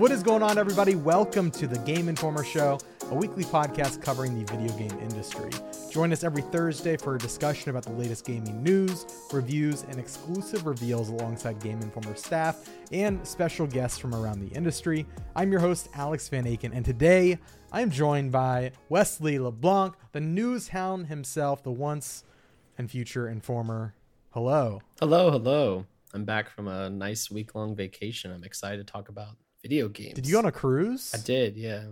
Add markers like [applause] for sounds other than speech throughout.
What is going on, everybody? Welcome to the Game Informer Show, a weekly podcast covering the video game industry. Join us every Thursday for a discussion about the latest gaming news, reviews, and exclusive reveals alongside Game Informer staff and special guests from around the industry. I'm your host, Alex Van Aken, and today I'm joined by Wesley LeBlanc, the news hound himself, the once and future informer. Hello. Hello, hello. I'm back from a nice week long vacation. I'm excited to talk about video games. Did you on a cruise? I did, yeah.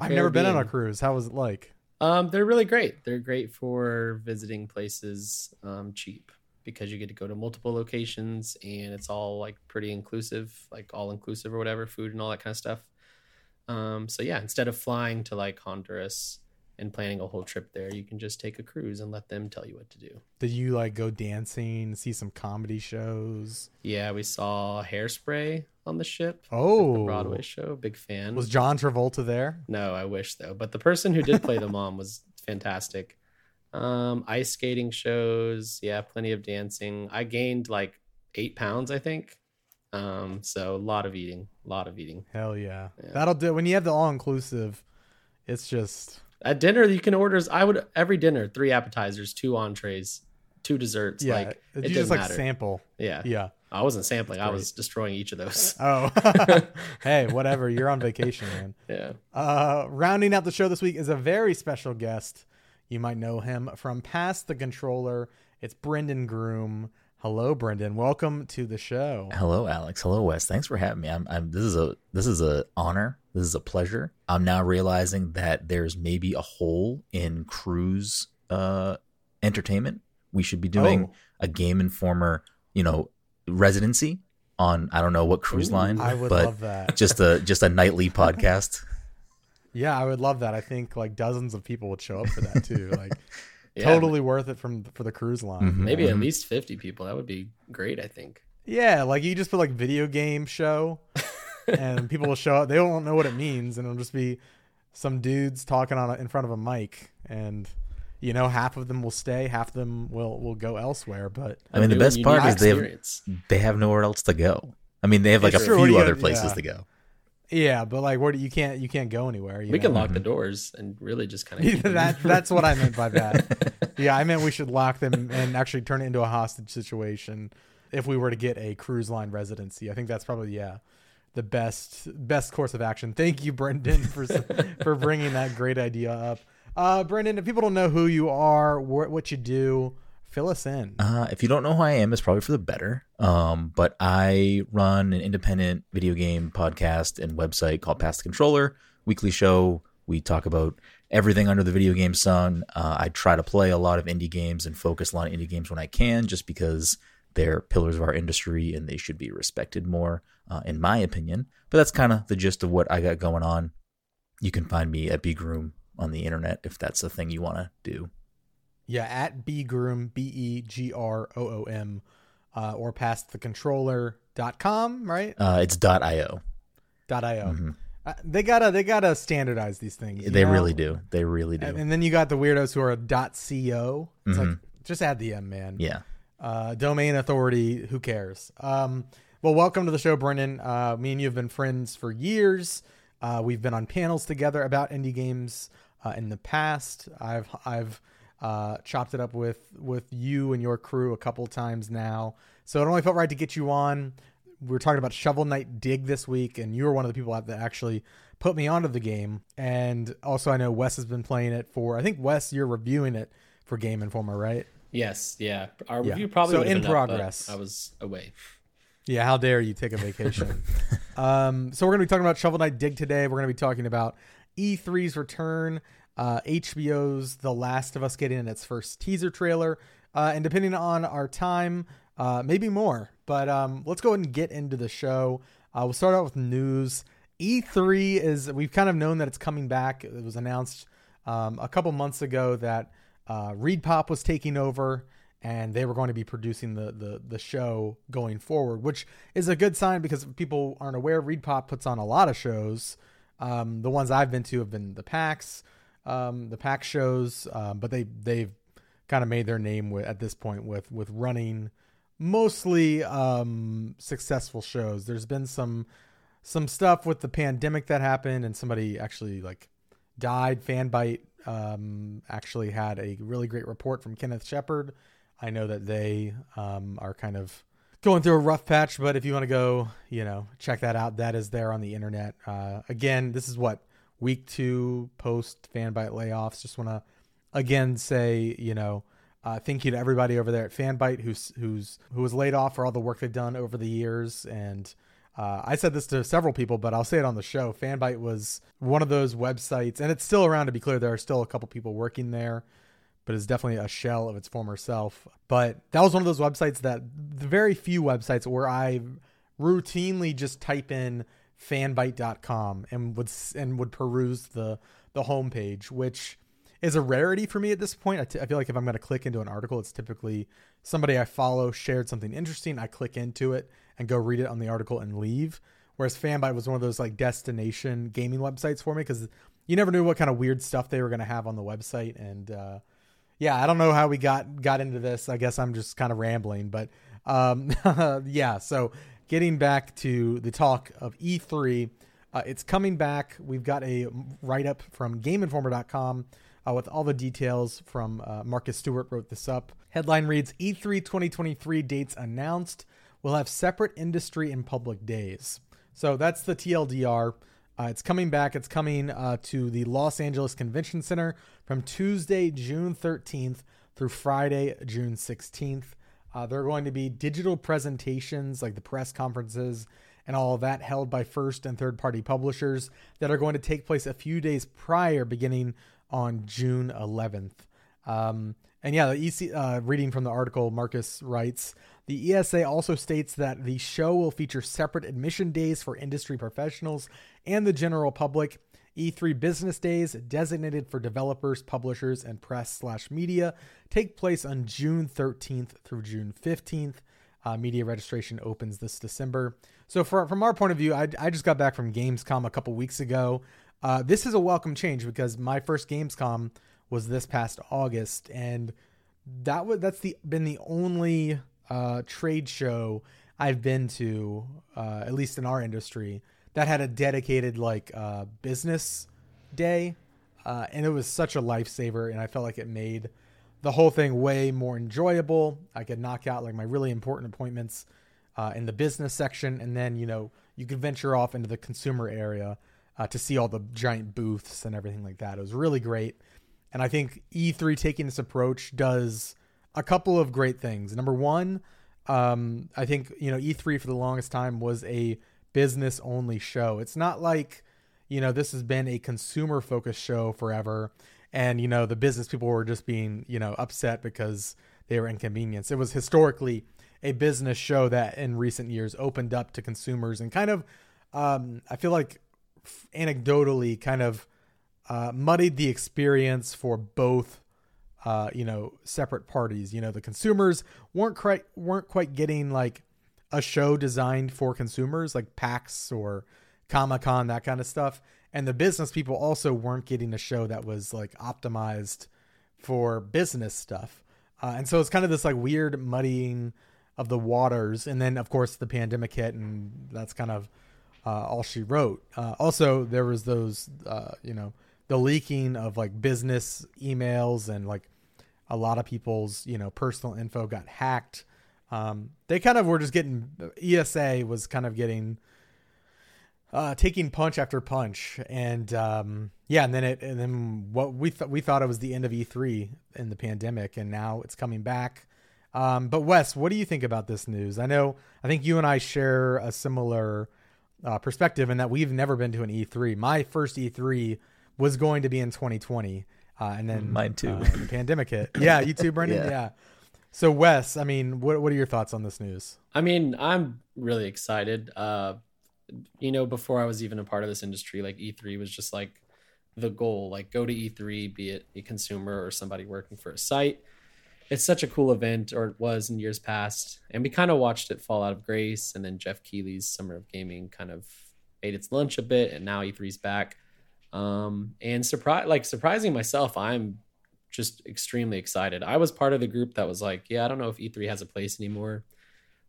I've never been on a cruise. How was it like? Um, they're really great. They're great for visiting places um, cheap because you get to go to multiple locations and it's all like pretty inclusive, like all inclusive or whatever, food and all that kind of stuff. Um, so yeah, instead of flying to like Honduras and planning a whole trip there, you can just take a cruise and let them tell you what to do. Did you like go dancing, see some comedy shows? Yeah, we saw Hairspray on the ship. Oh, the Broadway show. Big fan. Was John Travolta there? No, I wish though. But the person who did play the mom was fantastic. Um, ice skating shows, yeah, plenty of dancing. I gained like eight pounds, I think. Um, so a lot of eating, a lot of eating. Hell yeah. Yeah. That'll do. When you have the all inclusive, it's just At dinner, you can order. I would every dinner three appetizers, two entrees, two desserts. yeah. like you it just doesn't like matter. sample. yeah. Yeah. I wasn't sampling. I was destroying each of those. Oh, [laughs] [laughs] hey, whatever. You're on vacation, man. yeah. Uh, rounding out the show this week is a very special guest. You might know him from Pass the Controller. It's Brenden Groom. Hello, Brenden. Welcome to the show. Hello, Alex. Hello, Wes. Thanks for having me. I'm, I'm. This is a. This is a honor. This is a pleasure. I'm now realizing that there's maybe a hole in cruise uh, entertainment. We should be doing Oh. a Game Informer, you know, residency on I don't know what cruise Ooh. line, I would but love that. [laughs] just a just a nightly [laughs] podcast. Yeah, I would love that. I think like dozens of people would show up for that too. Like Yeah. totally worth it from for the cruise line. Mhm. Maybe at Mhm. least 50 people. That would be great, I think. Yeah, like you just put like video game show, [laughs] and people will show up. They won't know what it means, and it'll just be some dudes talking on a, in front of a mic, and you know, half of them will stay, half of them will will go elsewhere. But I mean, the best part unique is they have they have nowhere else to go. I mean, they have like It's a true. Few you other places yeah. to go. Yeah, but like, where do you can't you can't go anywhere. You We can know? lock the doors and really just kind of Yeah, that that's what I meant by that. [laughs] Yeah, I meant we should lock them and actually turn it into a hostage situation if we were to get a cruise line residency. I think that's probably yeah the best best course of action. Thank you, Brenden, for [laughs] for bringing that great idea up. Uh, Brenden, if people don't know who you are, wh- what you do, fill us in. Uh, if you don't know who I am, it's probably for the better. Um, but I run an independent video game podcast and website called Pass the Controller, weekly show. We talk about everything under the video game sun. Uh, I try to play a lot of indie games and focus a lot of indie games when I can, just because they're pillars of our industry and they should be respected more, uh, in my opinion. But that's kind of the gist of what I got going on. You can find me at Groom on the internet if that's the thing you want to do. Yeah, at bgroom, B E G R O O M, uh, or pass the controller.com, right? Uh, it's .io. Dot .io. Mhm. Uh, they gotta they gotta standardize these things. They know? really do. They really do. And, and then you got the weirdos who are dot .co. It's like Mhm. just add the M, man. yeah. Uh, domain authority. Who cares? Um, well, welcome to the show, Brenden. Uh, me and you have been friends for years. Uh, we've been on panels together about indie games uh, in the past. I've I've uh, chopped it up with with you and your crew a couple times now. So it only felt right to get you on. We were talking about Shovel Knight Dig this week, and you were one of the people that actually put me onto the game. And also, I know Wes has been playing it for. I think Wes, you're reviewing it for Game Informer, right? Yes, yeah. Our Yeah. review probably So in been up, progress. I was away. Yeah, how dare you take a vacation? [laughs] um, so we're going to be talking about Shovel Knight Dig today. We're going to be talking about E3's return, uh, HBO's The Last of Us getting in its first teaser trailer, uh, and depending on our time, uh, maybe more. But um, let's go ahead and get into the show. Uh, we'll start out with news. E3 is we've kind of known that it's coming back. It was announced um, a couple months ago that uh, ReedPop was taking over and they were going to be producing the, the the show going forward, which is a good sign because people aren't aware. ReedPop puts on a lot of shows. Um, the ones I've been to have been the PAX, um, the pack shows, um, but they they've kind of made their name with, at this point with with running mostly um, successful shows. There's been some some stuff with the pandemic that happened and somebody actually like died. Fanbyte um, actually had a really great report from Kenneth Shepard. I know that they um, are kind of going through a rough patch, but if you want to go, you know, check that out, that is there on the internet. Uh, again, this is what week two post Fanbyte layoffs. Just want to again say, you know, uh, thank you to everybody over there at Fanbyte who's who's who was laid off for all the work they've done over the years. And uh, I said this to several people, but I'll say it on the show. Fanbyte was one of those websites, and it's still around. To be clear, there are still a couple people working there, but it's definitely a shell of its former self. But that was one of those websites that the very few websites where I routinely just type in fanbyte.com and would and would peruse the the homepage, which is a rarity for me at this point. I, t- I feel like if I'm going to click into an article, it's typically somebody I follow shared something interesting. I click into it and go read it on the article and leave. Whereas Fanbyte was one of those like destination gaming websites for me because you never knew what kind of weird stuff they were going to have on the website. And uh, yeah, I don't know how we got got into this. I guess I'm just kind of rambling, but um, [laughs] yeah. So getting back to the talk of E3, uh, it's coming back. We've got a write up from GameInformer.com uh, with all the details from uh, Marcus Stewart wrote this up. Headline reads E3 2023 dates announced. We'll have separate industry and public days. So that's the TLDR. Uh, it's coming back. It's coming uh, to the Los Angeles Convention Center from Tuesday, June 13th through Friday, June 16th. Uh, there are going to be digital presentations like the press conferences and all of that held by first and third party publishers that are going to take place a few days prior, beginning on June 11th. Um, and yeah, the EC, uh, reading from the article, Marcus writes The ESA also states that the show will feature separate admission days for industry professionals and the general public. E3 business days, designated for developers, publishers, and press slash media, take place on June 13th through June 15th. Uh, media registration opens this December. So, for, from our point of view, I, I just got back from Gamescom a couple weeks ago. Uh, this is a welcome change because my first Gamescom was this past August, and that was that's the been the only uh, trade show I've been to, uh, at least in our industry, that had a dedicated like uh, business day, uh, and it was such a lifesaver, and I felt like it made the whole thing way more enjoyable. I could knock out like my really important appointments uh, in the business section, and then you know you could venture off into the consumer area uh, to see all the giant booths and everything like that. It was really great. And I think E3 taking this approach does a couple of great things. Number one, um, I think, you know, E3 for the longest time was a business only show. It's not like, you know, this has been a consumer focused show forever. And, you know, the business people were just being, you know, upset because they were inconvenienced. It was historically a business show that in recent years opened up to consumers and kind of, um, I feel like anecdotally kind of uh, muddied the experience for both uh, you know separate parties you know the consumers weren't quite weren't quite getting like a show designed for consumers like PAX or Comic-Con that kind of stuff and the business people also weren't getting a show that was like optimized for business stuff uh, and so it's kind of this like weird muddying of the waters and then of course the pandemic hit and that's kind of uh, all she wrote. Uh, also, there was those, uh, you know, the leaking of like business emails and like a lot of people's, you know, personal info got hacked. Um, they kind of were just getting ESA was kind of getting uh, taking punch after punch, and um, yeah, and then it and then what we thought we thought it was the end of E3 in the pandemic, and now it's coming back. Um, but Wes, what do you think about this news? I know I think you and I share a similar uh, perspective in that we've never been to an E3. My first E3 was going to be in 2020, uh, and then mine too. Uh, the pandemic hit. Yeah, you too, [laughs] Brenden. yeah. yeah. So Wes, I mean, what what are your thoughts on this news? I mean, I'm really excited. Uh, you know, before I was even a part of this industry, like E3 was just like the goal. Like, go to E3, be it a consumer or somebody working for a site it's such a cool event, or it was in years past, and we kind of watched it fall out of grace. And then Jeff Keighley's Summer of Gaming kind of ate its lunch a bit, and now E3's back. Um, and surprise, like surprising myself, I'm just extremely excited. I was part of the group that was like, yeah, I don't know if E3 has a place anymore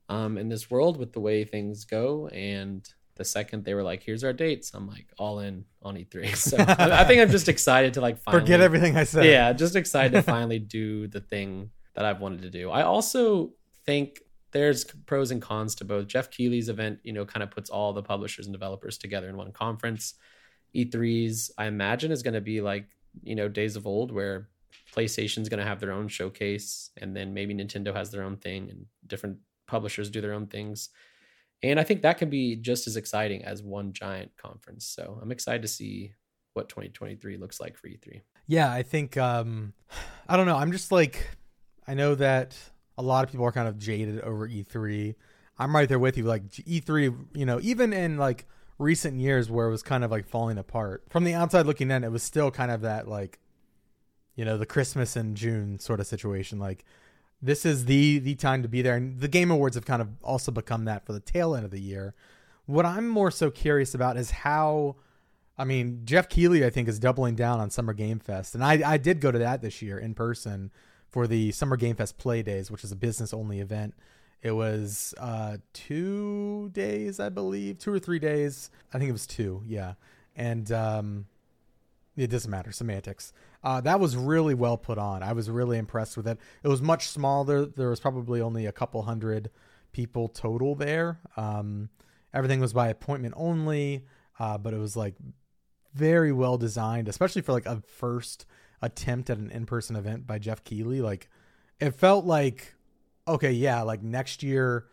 um, in this world with the way things go, and the second they were like, "Here's our dates," I'm like all in on E3. [laughs] So I, think I'm just excited to like finally Forget everything I said. yeah, just excited to [laughs] finally do the thing that I've wanted to do. I also think there's pros and cons to both. Jeff Keighley's event, you know, kind of puts all the publishers and developers together in one conference. E3's, I imagine, is going to be like, you know, days of old where PlayStation's going to have their own showcase and then maybe Nintendo has their own thing and different publishers do their own things. And I think that can be just as exciting as one giant conference. So I'm excited to see what 2023 looks like for E3. Yeah, I think um I don't know. I'm just like I know that a lot of people are kind of jaded over E3. I'm right there with you. Like E3, you know, even in like recent years where it was kind of like falling apart. From the outside looking in, it was still kind of that like you know, the Christmas and June sort of situation like this is the the time to be there and the game awards have kind of also become that for the tail end of the year. What I'm more so curious about is how I mean, Jeff Keighley, I think, is doubling down on Summer Game Fest. And I, I did go to that this year in person for the Summer Game Fest Play Days, which is a business only event. It was uh, two days, I believe, two or three days. I think it was two, yeah. And um, it doesn't matter, semantics. Uh, that was really well put on. I was really impressed with it. It was much smaller. There was probably only a couple hundred people total there. Um, everything was by appointment only, uh, but it was like very well designed, especially for like a first attempt at an in-person event by Jeff Keighley. Like it felt like okay, yeah, like next year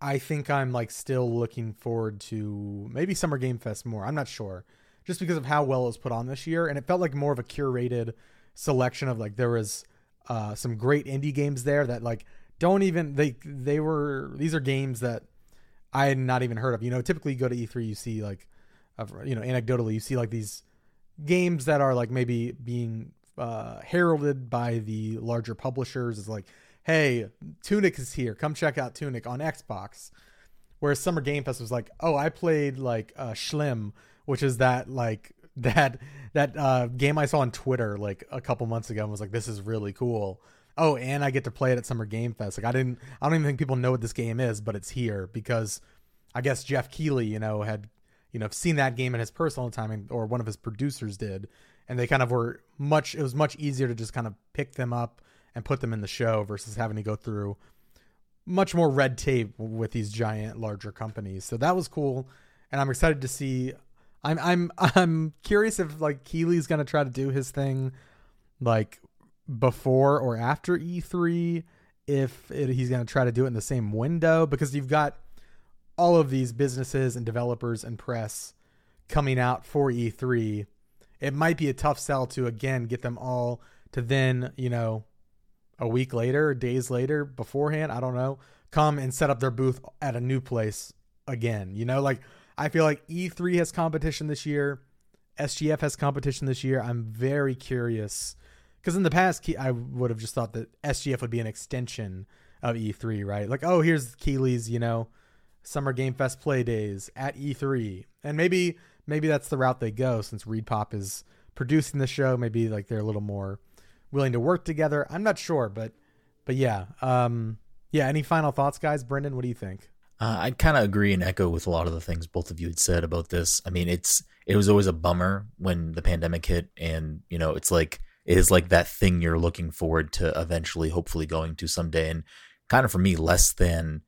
I think I'm like still looking forward to maybe Summer Game Fest more. I'm not sure. Just because of how well it was put on this year and it felt like more of a curated selection of like there was uh some great indie games there that like don't even they they were these are games that I had not even heard of. You know, typically you go to E3 you see like you know anecdotally you see like these games that are like maybe being uh, heralded by the larger publishers is like hey tunic is here come check out tunic on xbox whereas summer game fest was like oh i played like uh Schim which is that like [laughs] that that uh game i saw on twitter like a couple months ago and was like this is really cool oh and i get to play it at summer game fest like i didn't i don't even think people know what this game is but it's here because i guess jeff keighley you know had you know, seen that game in his personal time, or one of his producers did, and they kind of were much. It was much easier to just kind of pick them up and put them in the show versus having to go through much more red tape with these giant, larger companies. So that was cool, and I'm excited to see. I'm I'm [laughs] I'm curious if like Keighley's gonna try to do his thing, like before or after E3. If it, he's gonna try to do it in the same window, because you've got all of these businesses and developers and press coming out for E3, it might be a tough sell to again get them all to then, you know, a week later, days later, beforehand, I don't know, come and set up their booth at a new place again. You know, like I feel like E3 has competition this year, SGF has competition this year. I'm very curious because in the past, I would have just thought that SGF would be an extension of E3, right? Like, oh, here's Keighley's, you know, Summer Game Fest play days at E3, and maybe maybe that's the route they go since ReedPop is producing the show. Maybe like they're a little more willing to work together. I'm not sure, but but yeah, um, yeah. Any final thoughts, guys? Brenden, what do you think? Uh, I'd kind of agree and echo with a lot of the things both of you had said about this. I mean, it's it was always a bummer when the pandemic hit, and you know, it's like it is like that thing you're looking forward to eventually, hopefully, going to someday, and kind of for me, less than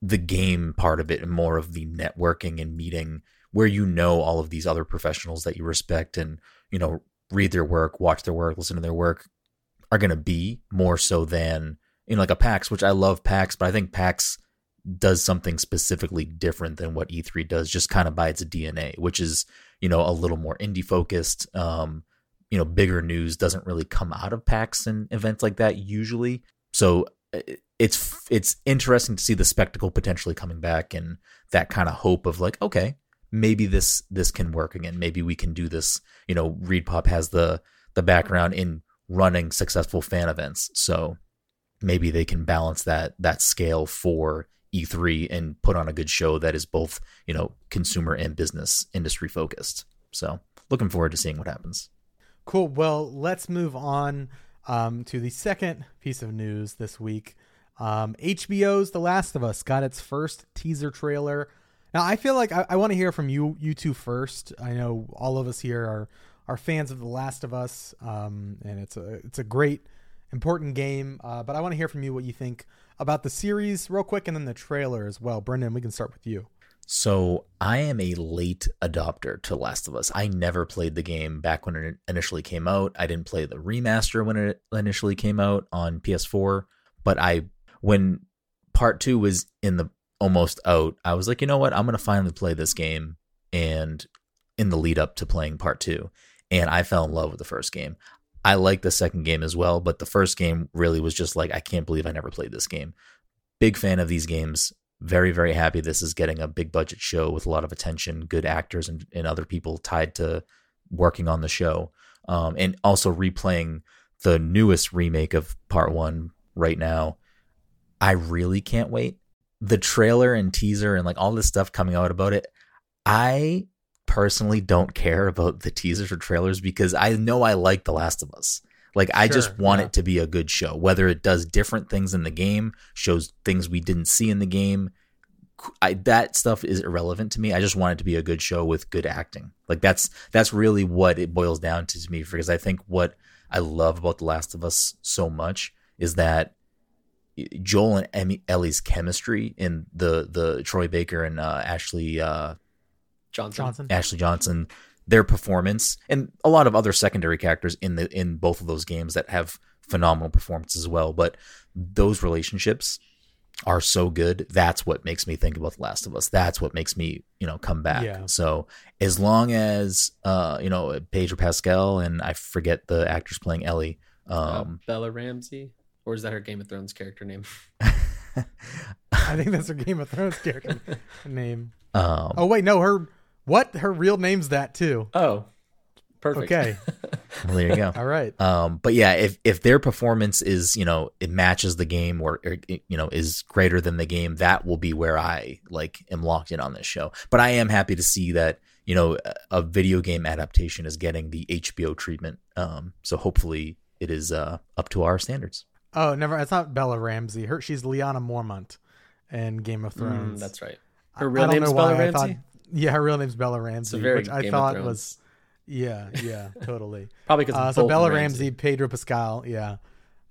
the game part of it and more of the networking and meeting where you know all of these other professionals that you respect and you know read their work watch their work listen to their work are going to be more so than you know like a pax which i love pax but i think pax does something specifically different than what e3 does just kind of by its dna which is you know a little more indie focused um you know bigger news doesn't really come out of pax and events like that usually. So it's it's interesting to see the spectacle potentially coming back and that kind of hope of like okay maybe this this can work again. Maybe we can do this you know ReedPop has the the background in running successful fan events. So maybe they can balance that that scale for E3 and put on a good show that is both you know consumer and business industry focused so looking forward to seeing what happens cool well let's move on um, to the second piece of news this week um, HBO's The Last of Us got its first teaser trailer. Now I feel like I, I want to hear from you you two first. I know all of us here are are fans of The Last of Us, um, and it's a it's a great important game. Uh, but I want to hear from you what you think about the series real quick, and then the trailer as well. Brenden, we can start with you. So I am a late adopter to Last of Us. I never played the game back when it initially came out. I didn't play the remaster when it initially came out on PS4, but I when part 2 was in the almost out, I was like, "You know what? I'm going to finally play this game." And in the lead up to playing part 2, and I fell in love with the first game. I like the second game as well, but the first game really was just like I can't believe I never played this game. Big fan of these games. Very very happy this is getting a big budget show with a lot of attention good actors and, and other people tied to working on the show. Um, and also replaying the newest remake of part one right now. I really can't wait. The trailer and teaser and like all this stuff coming out about it i personally don't care about the teasers or trailers because i know i like the last of us like I Sure, just want yeah. it to be a good show, whether it does different things in the game, shows things we didn't see in the game. I, that stuff is irrelevant to me. I just want it to be a good show with good acting. Like that's that's really what it boils down to to me. Because I think what I love about The Last of Us so much is that Joel and Emmy, Ellie's chemistry in the the Troy Baker and uh, Ashley uh, Johnson. Johnson. Ashley Johnson, their performance, and a lot of other secondary characters in the in both of those games that have phenomenal performances as well. But those relationships are so good. That's what makes me think about The Last of Us. That's what makes me, you know, come back. Yeah. So as long as uh, you know, Pedro Pascal and I forget the actors playing Ellie. Uh, Um Bella Ramsey, or is that her Game of Thrones character name? [laughs] I think that's her Game of Thrones character [laughs] name. um Oh wait, no, her what? Her real name's that too. Oh, perfect. Okay, [laughs] well, there you go. all right. Um, but yeah, if if their performance is you know it matches the game or, or you know is greater than the game, that will be where I like am locked in on this show. But I am happy to see that you know a- a video game adaptation is getting the HBO treatment. Um, so hopefully it is uh up to our standards. Oh, never. It's not Bella Ramsey. Her she's Lyanna Mormont in Game of Mm, Thrones. that's right. I- Her I real don't name's know Bella why I thought- Ramsey? Yeah, her real name's Bella Ramsey, which I Game thought was. Yeah, yeah, [laughs] totally. Probably because Uh, so Bella Ramsey, Pedro Pascal, yeah.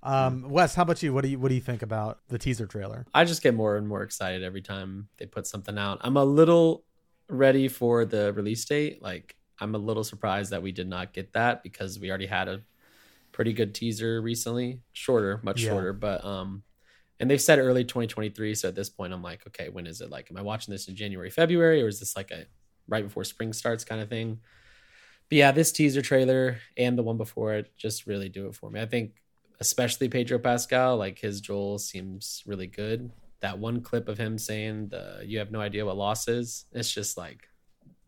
Um, Wes, how about you? What do you what do you think about the teaser trailer? I just get more and more excited every time they put something out. I'm a little ready for the release date. Like I'm a little surprised that we did not get that because we already had a pretty good teaser recently. Shorter, much Yeah. shorter, but um and they've said early 2023, so at this point I'm like, okay, when is it? Like am I watching this in January, February or is this like a right before spring starts kind of thing? But yeah, this teaser trailer and the one before it just really do it for me. I think especially Pedro Pascal, like his Joel seems really good. That one clip of him saying the you have no idea what loss is, it's just like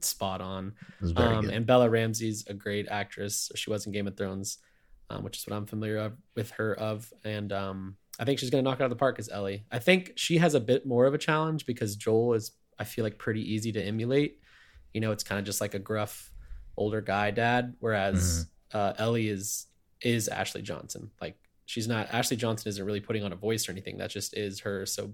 spot on. It was very Um, and Bella Ramsey's a great actress. She was in Game of Thrones, um, which is what I'm familiar of, with her of. And um, I think she's going to knock it out of the park as Ellie. I think she has a bit more of a challenge because Joel is, I feel like, pretty easy to emulate. You know, it's kind of just like a gruff older guy dad, whereas uh, Ellie is is Ashley Johnson. Like she's not Ashley Johnson isn't really putting on a voice or anything. That just is her. So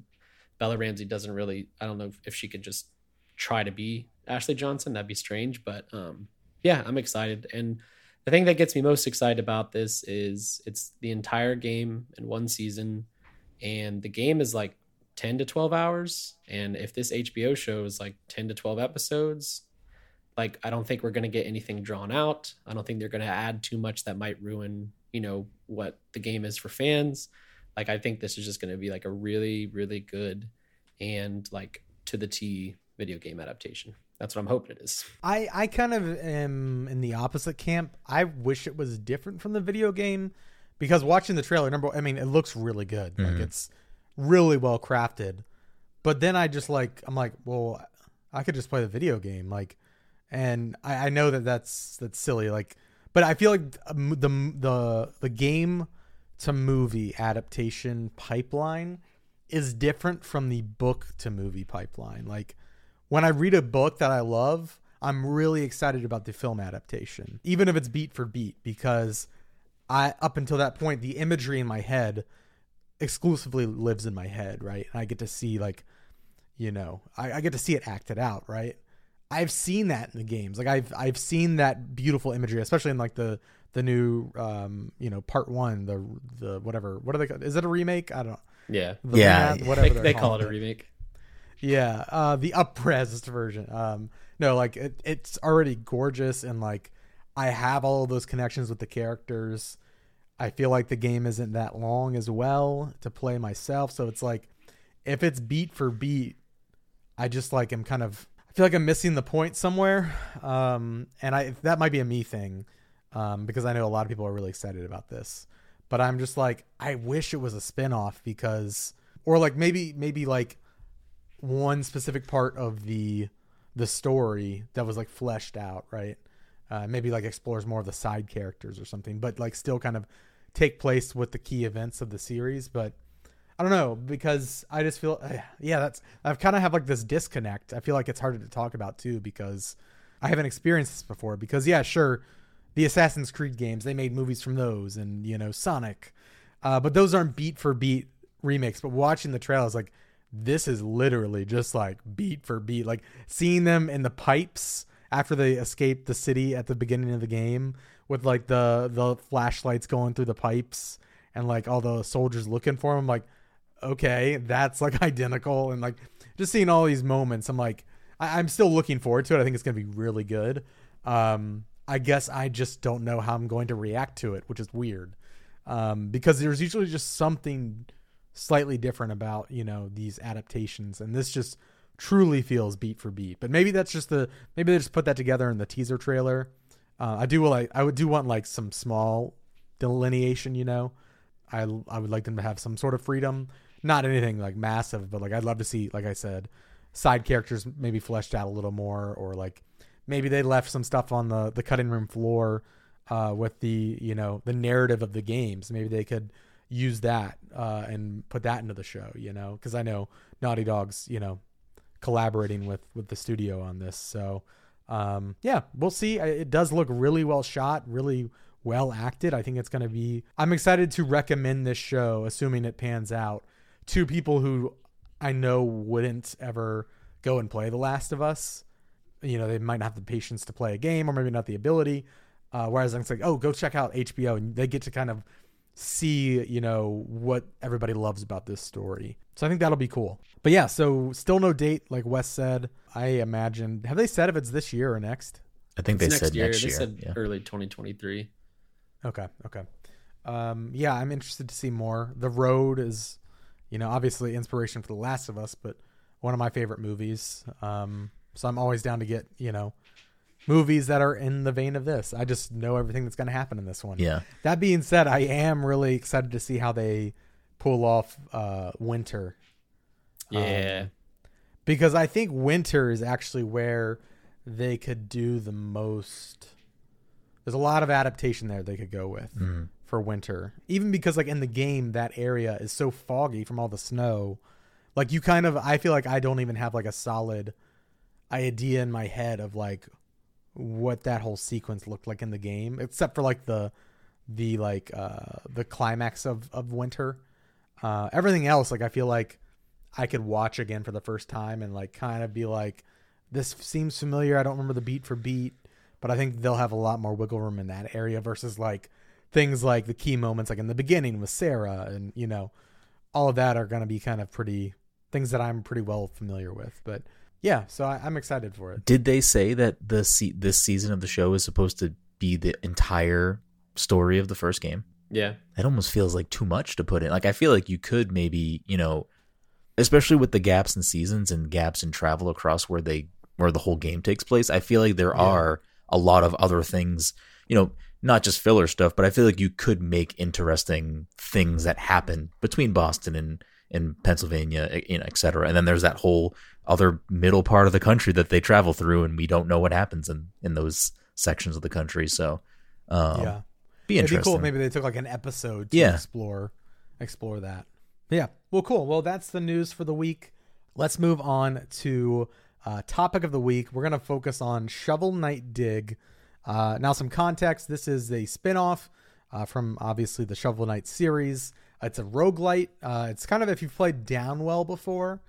Bella Ramsey doesn't really. I don't know if she could just try to be Ashley Johnson. That'd be strange, but um, yeah, I'm excited. And the thing that gets me most excited about this is it's the entire game in one season, and the game is like 10 to 12 hours. And if this HBO show is like 10 to 12 episodes, like I don't think we're going to get anything drawn out. I don't think they're going to add too much that might ruin, you know, what the game is for fans. Like I think this is just going to be like a really really good and like to the T video game adaptation. That's what I'm hoping it is. I I kind of am in the opposite camp. I wish it was different from the video game because watching the trailer, number I mean, it looks really good. Like Mhm. it's really well crafted. But then I just like I'm like, well, I could just play the video game, like, and I, I know that that's that's silly, like, but I feel like the the the game to movie adaptation pipeline is different from the book to movie pipeline. Like when I read a book that I love, I'm really excited about the film adaptation, even if it's beat for beat, because I up until that point the imagery in my head exclusively lives in my head, right? And I get to see like you know, I, I get to see it acted out, right? I've seen that in the games. Like I've I've seen that beautiful imagery, especially in like the the new um you know part one the the whatever what are they called? is it a remake I don't know. Yeah, the Yeah, remake? [laughs] whatever they, they're call it a remake. Yeah, uh, the upres version. Um, no, like it, it's already gorgeous, and like I have all of those connections with the characters. I feel like the game isn't that long as well to play myself, so it's like if it's beat for beat, I just like am kind of I feel like I'm missing the point somewhere, um, and I that might be a me thing, um, because I know a lot of people are really excited about this, but I'm just like I wish it was a spin off because, or like maybe maybe like one specific part of the the story that was like fleshed out, right? Uh, maybe like explores more of the side characters or something, but like still kind of take place with the key events of the series. But I don't know because I just feel, uh, yeah, that's I've kind of have like this disconnect. I feel like it's harder to talk about too because I haven't experienced this before. Because yeah, sure, the Assassin's Creed games they made movies from those, and you know Sonic, uh, but those aren't beat for beat remakes. But watching the trailers, like this is literally just like beat for beat, like seeing them in the pipes after they escape the city at the beginning of the game with like the the flashlights going through the pipes and like all the soldiers looking for them like okay that's like [laughs] identical. And like just seeing all these moments i'm like I, i'm still looking forward to it. I think it's going to be really good. Um i guess i just don't know how i'm going to react to it which is weird. Um because there's usually just something slightly different about you know these adaptations. And this just truly feels beat for beat. But maybe that's just the maybe they just put that together in the teaser trailer. Uh, i do like i would do want like some small delineation you know? I i would like them to have some sort of freedom. Not anything like massive but like i'd love to see like i said side characters maybe fleshed out a little more or like maybe they left some stuff on the the cutting room floor uh, with the you know the narrative of the games. Maybe they could use that uh, and put that into the show you know? Because i know naughty dogs you know collaborating with with the studio on this. So um yeah we'll see. It does look really well shot really well acted. I think it's going to be i'm excited to recommend this show assuming it pans out to people who i know wouldn't ever go and play the last of us. You know they might not have the patience to play a game or maybe not the ability uh, whereas it's like oh go check out hbo and they get to kind of see you know what everybody loves about this story. So i think that'll be cool. But yeah so still no date like wes said. I imagine have they said if it's this year or next? I think It's they said next They year. said yeah. early 2023. okay okay. Um yeah i'm interested to see more. The road is you know obviously inspiration for the last of us but one of my favorite movies. Um so i'm always down to get you know movies that are in the vein of this i just know everything that's going to happen in this one Yeah. That being said, I am really excited to see how they pull off uh, winter Yeah, Um, because I think winter is actually where they could do the most. There's a lot of adaptation there they could go with Mhm. for winter, even because like in the game that area is so foggy from all the snow. Like you kind of, I feel like I don't even have like a solid idea in my head of like what that whole sequence looked like in the game, except for like the the like uh the climax of of winter. Uh everything else like I feel like I could watch again for the first time and like kind of be like this seems familiar. I don't remember the beat for beat, but I think they'll have a lot more wiggle room in that area versus like things like the key moments like in the beginning with Sarah and you know all of that are going to be kind of pretty things that I'm pretty well familiar with. But yeah, so I, I'm excited for it. Did they say that the se- this season of the show is supposed to be the entire story of the first game? yeah. That almost feels like too much to put in. Like I feel like you could maybe, you know, especially with the gaps in seasons and gaps in travel across where they where the whole game takes place. I feel like there Yeah. are a lot of other things, you know, not just filler stuff, but I feel like you could make interesting things that happen between Boston and and Pennsylvania, you know, et cetera. And then there's that whole other middle part of the country that they travel through, and we don't know what happens in in those sections of the country. So, um, yeah. be It'd interesting. be cool. Maybe they took like an episode to Yeah. explore explore that. Yeah. Well, cool. Well, that's the news for the week. Let's move on to uh, topic of the week. We're gonna focus on Shovel Knight Dig. Uh, now, some context. This is a spinoff uh, from obviously the Shovel Knight series. It's a roguelite. Uh, it's kind of if you've played Downwell before.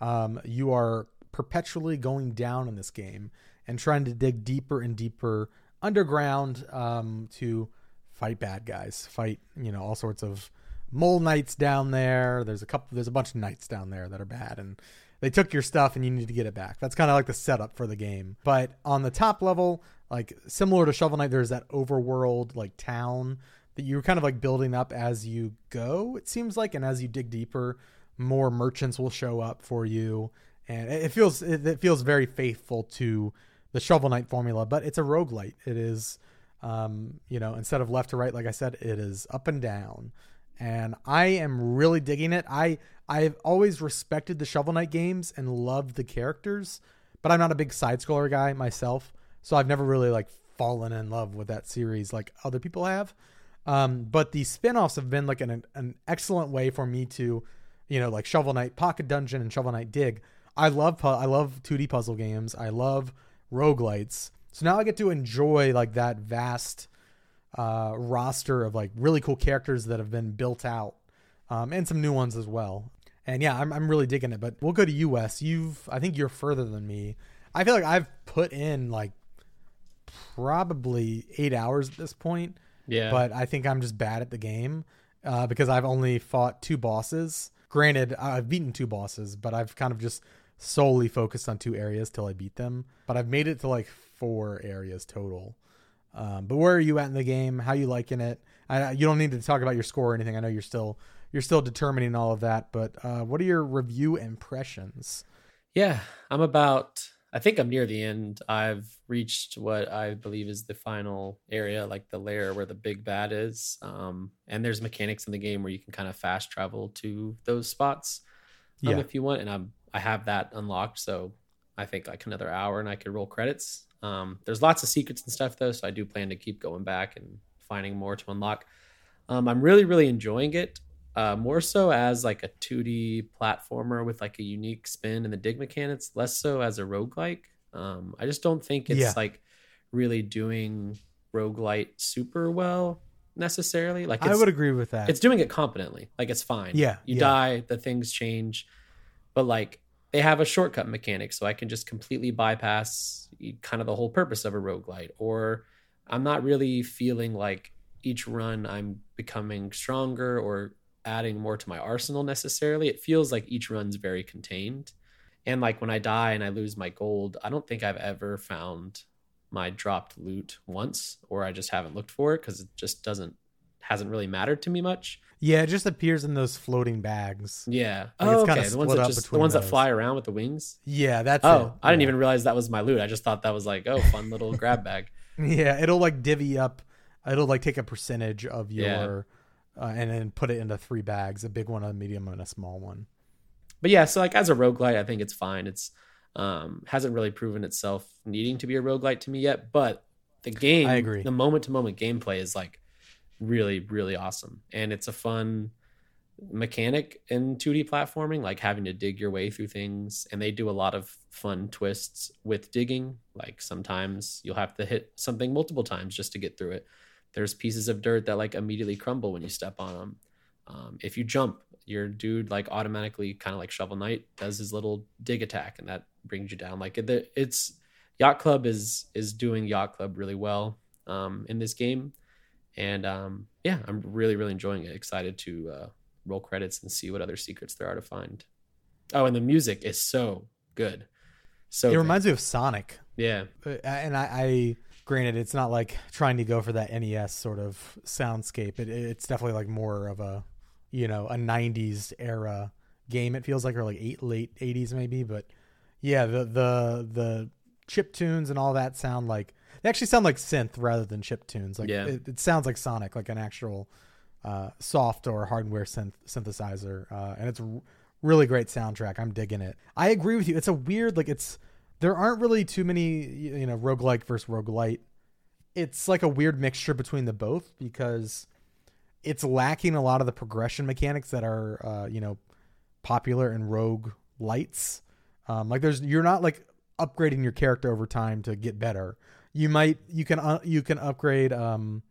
um, you are perpetually going down in this game and trying to dig deeper and deeper underground um, to fight bad guys, fight you know all sorts of mole knights down there. There's a couple. There's a bunch of knights down there that are bad, and they took your stuff, and you need to get it back. That's kind of like the setup for the game. But on the top level, like similar to Shovel Knight, there's that overworld like town that you're kind of like building up as you go. It seems like, and as you dig deeper, more merchants will show up for you, and it feels it feels very faithful to the Shovel Knight formula. But it's a roguelite. It is. Um, you know, instead of left to right, like I said, it is up and down and I am really digging it. I I've always respected the Shovel Knight games and loved the characters, but I'm not a big side scroller guy myself, so I've never really like fallen in love with that series like other people have. Um, but the spin-offs have been like an an excellent way for me to, you know, like Shovel Knight Pocket Dungeon and Shovel Knight Dig. I love I love 2D puzzle games. I love roguelites. So now I get to enjoy like that vast uh, roster of like really cool characters that have been built out, um, and some new ones as well. And yeah, I'm I'm really digging it. But we'll go to Wes. You've I think you're further than me. I feel like I've put in like probably eight hours at this point. Yeah. But I think I'm just bad at the game uh, because I've only fought two bosses. Granted, I've beaten two bosses, but I've kind of just solely focused on two areas till I beat them. But I've made it to like four areas total. Um, but where are you at in the game? How you liking it? I, you don't need to talk about your score or anything. I know you're still you're still determining all of that. But uh, what are your review impressions? Yeah, I'm about. I think I'm near the end. I've reached what I believe is the final area, like the lair where the big bad is. Um, and there's mechanics in the game where you can kind of fast travel to those spots um, Yeah. if you want. And I'm I have that unlocked, so I think like another hour and I could roll credits. Um, there's lots of secrets and stuff though, so I do plan to keep going back and finding more to unlock. Um, I'm really really enjoying it. Uh, more so as like a 2D platformer with like a unique spin and the dig mechanics, less so as a roguelike. Um, I just don't think it's Yeah. like really doing roguelite super well necessarily. Like it's, I would agree with that. it's doing it competently. Like it's fine. Yeah, You yeah. die, the things change. But like they have a shortcut mechanic, so I can just completely bypass kind of the whole purpose of a roguelite. Or I'm not really feeling like each run I'm becoming stronger or adding more to my arsenal necessarily. It feels like each run's very contained. And like when I die and I lose my gold, I don't think I've ever found my dropped loot once, or I just haven't looked for it because it just doesn't hasn't really mattered to me much. yeah, it just appears in those floating bags. Yeah. Like, oh, it's okay. The ones that just the ones that fly around with the wings. Yeah, that's Oh, it. I didn't even realize that was my loot. I just thought that was like, oh, fun little [laughs] grab bag. Yeah, it'll like divvy up. It'll like take a percentage of Yeah. your, uh, and then put it into three bags: a big one, a medium, and a small one. But yeah, so like as a roguelite, I think it's fine. It's um hasn't really proven itself needing to be a roguelite to me yet, but the game I agree. the moment to moment gameplay is like really, really awesome. And it's a fun mechanic in 2D platforming, like having to dig your way through things. And they do a lot of fun twists with digging. Like sometimes you'll have to hit something multiple times just to get through it. There's pieces of dirt that like immediately crumble when you step on them. Um, if you jump, your dude like automatically kind of like Shovel Knight does his little dig attack, and that brings you down. Like it, it's Yacht Club is is doing Yacht Club really well um, in this game, and um, yeah, I'm really really enjoying it. Excited to uh, roll credits and see what other secrets there are to find. Oh, and the music is so good. So it good. reminds me of Sonic, yeah, Uh, and I, I granted it's not like trying to go for that NES sort of soundscape. It, it's definitely like more of a, you know, a '90s era game. It feels like, or like eight late '80s maybe. But yeah, the the the chip tunes and all that sound like they actually sound like synth rather than chip tunes. Like Yeah. it, it sounds like Sonic, like an actual uh, soft or hardware synth synthesizer, uh, and it's a really great soundtrack. I'm digging it. I agree with you. It's a weird like it's there aren't really too many you know roguelike versus roguelite. It's like a weird mixture between the both because it's lacking a lot of the progression mechanics that are uh, you know popular in rogue lights. Um, like there's you're not like upgrading your character over time to get better. You might you can uh, you can upgrade um,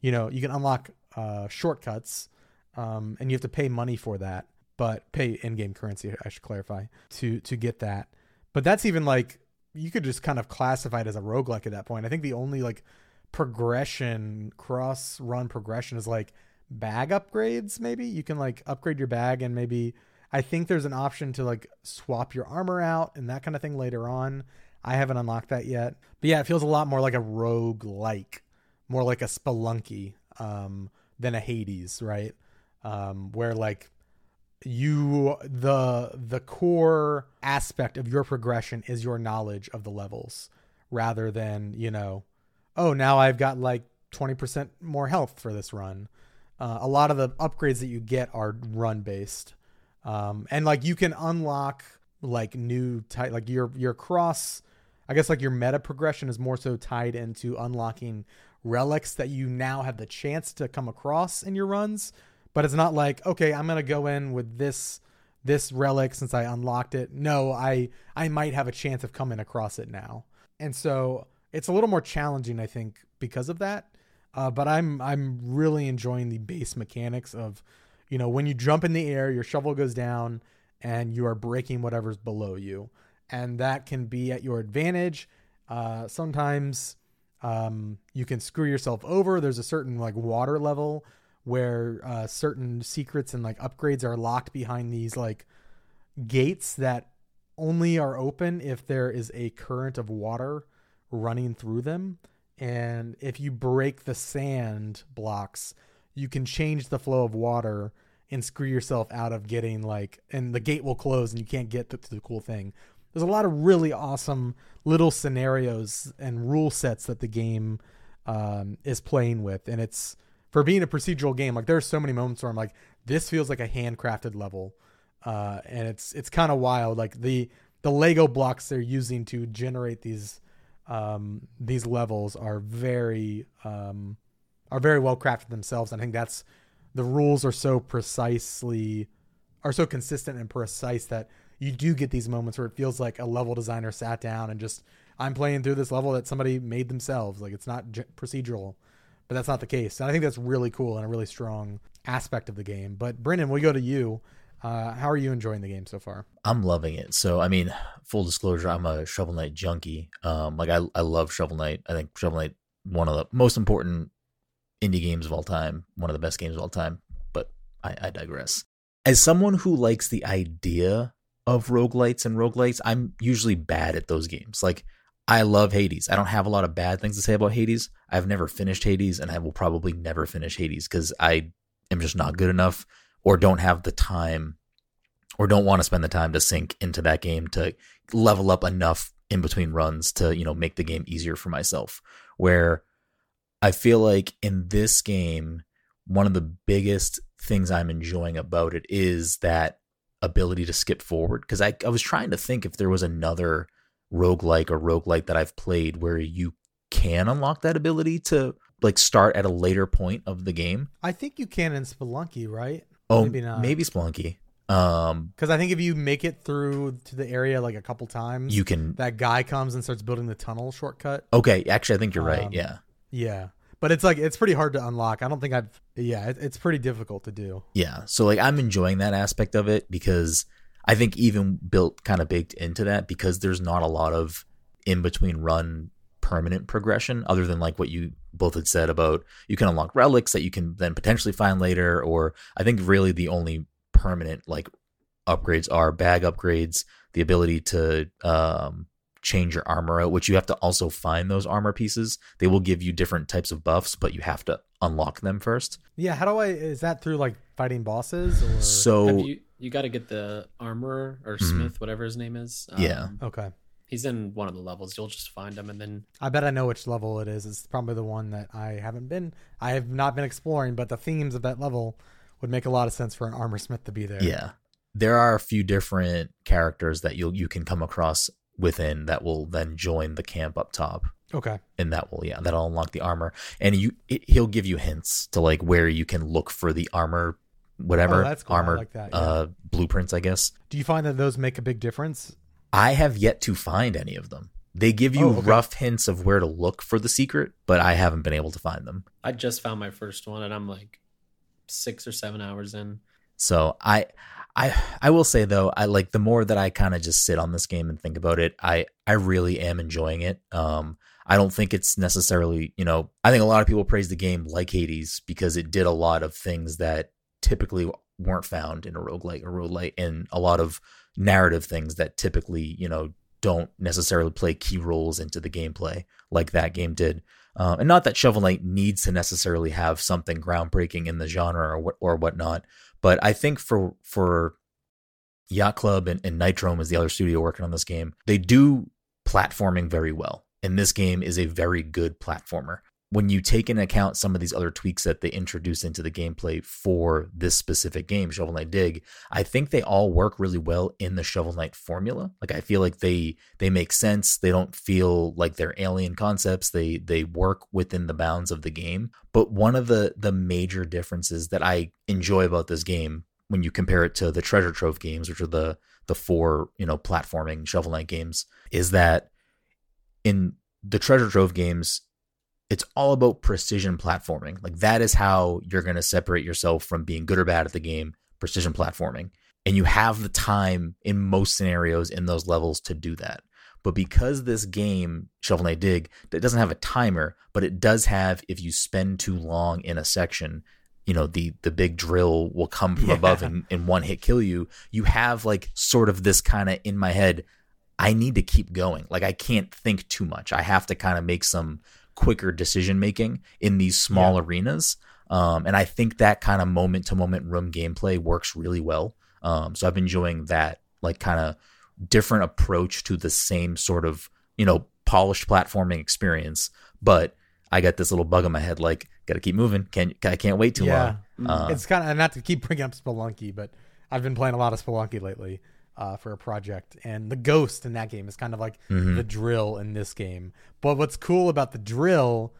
you know you can unlock uh, shortcuts um, and you have to pay money for that. but pay in-game currency. I should clarify to to get that. But that's even like you could just kind of classify it as a roguelike at that point. I think the only like progression cross run progression is like bag upgrades maybe? You can like upgrade your bag and maybe i think there's an option to like swap your armor out and that kind of thing later on. I haven't unlocked that yet. But yeah it feels a lot more like a rogue like more like a spelunky um than a hades right? Um where like you the the core aspect of your progression is your knowledge of the levels rather than you know oh, now I've got like 20% more health for this run. Uh, a lot of the upgrades that you get are run based. Um, and like you can unlock like new type, like your, your cross, I guess like your meta progression is more so tied into unlocking relics that you now have the chance to come across in your runs. But it's not like, okay, I'm to go in with this this relic since I unlocked it. No, I I might have a chance of coming across it now. And so it's a little more challenging, I think, because of that. Uh, but I'm I'm really enjoying the base mechanics of, you know, when you jump in the air, your shovel goes down, and you are breaking whatever's below you, and that can be at your advantage. Uh, sometimes um, you can screw yourself over. There's a certain like water level where uh, certain secrets and like upgrades are locked behind these like gates that only are open if there is a current of water running through them. And if you break the sand blocks, you can change the flow of water and screw yourself out of getting like, and the gate will close and you can't get to, the cool thing. There's a lot of really awesome little scenarios and rule sets that the game um, is playing with. And it's for being a procedural game, like there's so many moments where I'm like, this feels like a handcrafted level. Uh, and it's it's kind of wild. Like the the Lego blocks they're using to generate these um, these levels are very um, are very well crafted themselves. I think that's the rules are so precisely are so consistent and precise that you do get these moments where it feels like a level designer sat down and just I'm playing through this level that somebody made themselves. Like it's not procedural, but that's not the case. And I think that's really cool and a really strong aspect of the game. But Brenden, we go to you. Uh, how are you enjoying the game so far? I'm loving it. So, I mean, full disclosure, I'm a Shovel Knight junkie. Um, like I, I love Shovel Knight. I think Shovel Knight one of the most important indie games of all time, one of the best games of all time. But I, I digress. As someone who likes the idea of roguelites and roguelites, I'm usually bad at those games. Like I love Hades. I don't have a lot of bad things to say about Hades. I've never finished Hades, and I will probably never finish Hades because I am just not good enough or don't have the time or don't want to spend the time to sink into that game to level up enough in between runs to, you know, make the game easier for myself. Where I feel like in this game, one of the biggest things I'm enjoying about it is that ability to skip forward. Because I, I was trying to think if there was another roguelike or roguelike that I've played where you can unlock that ability to like start at a later point of the game. I think you can in Spelunky, right? Oh, maybe not. Maybe Spelunky. Um, because I think if you make it through to the area like a couple times, you can. That guy comes and starts building the tunnel shortcut. Okay, actually, I think you're right. Um, yeah, yeah, but it's like it's pretty hard to unlock. I don't think I've. Yeah, it, it's pretty difficult to do. Yeah, so like I'm enjoying that aspect of it because I think even built kind of baked into that because there's not a lot of in between run permanent progression other than like what you both had said about you can unlock relics that you can then potentially find later or i think really the only permanent like upgrades are bag upgrades the ability to um, change your armor out which you have to also find those armor pieces. They will give you different types of buffs but you have to unlock them first yeah how do i is that through like fighting bosses or so you, you got to get the armor or mm-hmm. smith mm-hmm. whatever his name is um, yeah okay He's in one of the levels. You'll just find him, and then I bet I know which level it is. It's probably the one that I haven't been. I have not been exploring, but the themes of that level would make a lot of sense for an armor smith to be there. Yeah, there are a few different characters that you you can come across within that will then join the camp up top. Okay, and that will yeah that'll unlock the armor, and you it, he'll give you hints to like where you can look for the armor whatever oh, cool. armor like that, yeah. uh, blueprints, I guess. Do you find that those make a big difference? I have yet to find any of them. They give you oh, okay. rough hints of where to look for the secret, but I haven't been able to find them. I just found my first one and I'm like 6 or 7 hours in. So, I I I will say though, I like the more that I kind of just sit on this game and think about it, I I really am enjoying it. Um, I don't think it's necessarily, you know, I think a lot of people praise the game like Hades because it did a lot of things that typically weren't found in a roguelike or roguelite and a lot of narrative things that typically, you know, don't necessarily play key roles into the gameplay like that game did. Um, and not that Shovel Knight needs to necessarily have something groundbreaking in the genre or or whatnot, but I think for for Yacht Club and, and Nitrome is the other studio working on this game, they do platforming very well. And this game is a very good platformer when you take into account some of these other tweaks that they introduce into the gameplay for this specific game, Shovel Knight Dig, I think they all work really well in the Shovel Knight formula. Like I feel like they they make sense. They don't feel like they're alien concepts. They they work within the bounds of the game. But one of the the major differences that I enjoy about this game when you compare it to the Treasure Trove games, which are the the four, you know, platforming Shovel Knight games, is that in the Treasure Trove games, it's all about precision platforming. Like that is how you're going to separate yourself from being good or bad at the game, precision platforming. And you have the time in most scenarios in those levels to do that. But because this game, Shovel Knight Dig, that doesn't have a timer, but it does have if you spend too long in a section, you know, the the big drill will come from Yeah. above and, and one hit kill you. You have like sort of this kind of in my head, I need to keep going. Like I can't think too much. I have to kind of make some quicker decision making in these small arenas. Um, and I think that kind of moment to moment room gameplay works really well. Um, so I've been enjoying that like kind of different approach to the same sort of, you know, polished platforming experience. But I got this little bug in my head, like, gotta keep moving. Can't I can't wait too Yeah. long. Uh, it's kind of not to keep bringing up Spelunky, but I've been playing a lot of Spelunky lately uh, for a project, and the ghost in that game is kind of like Mm-hmm. the drill in this game. But what's cool about the drill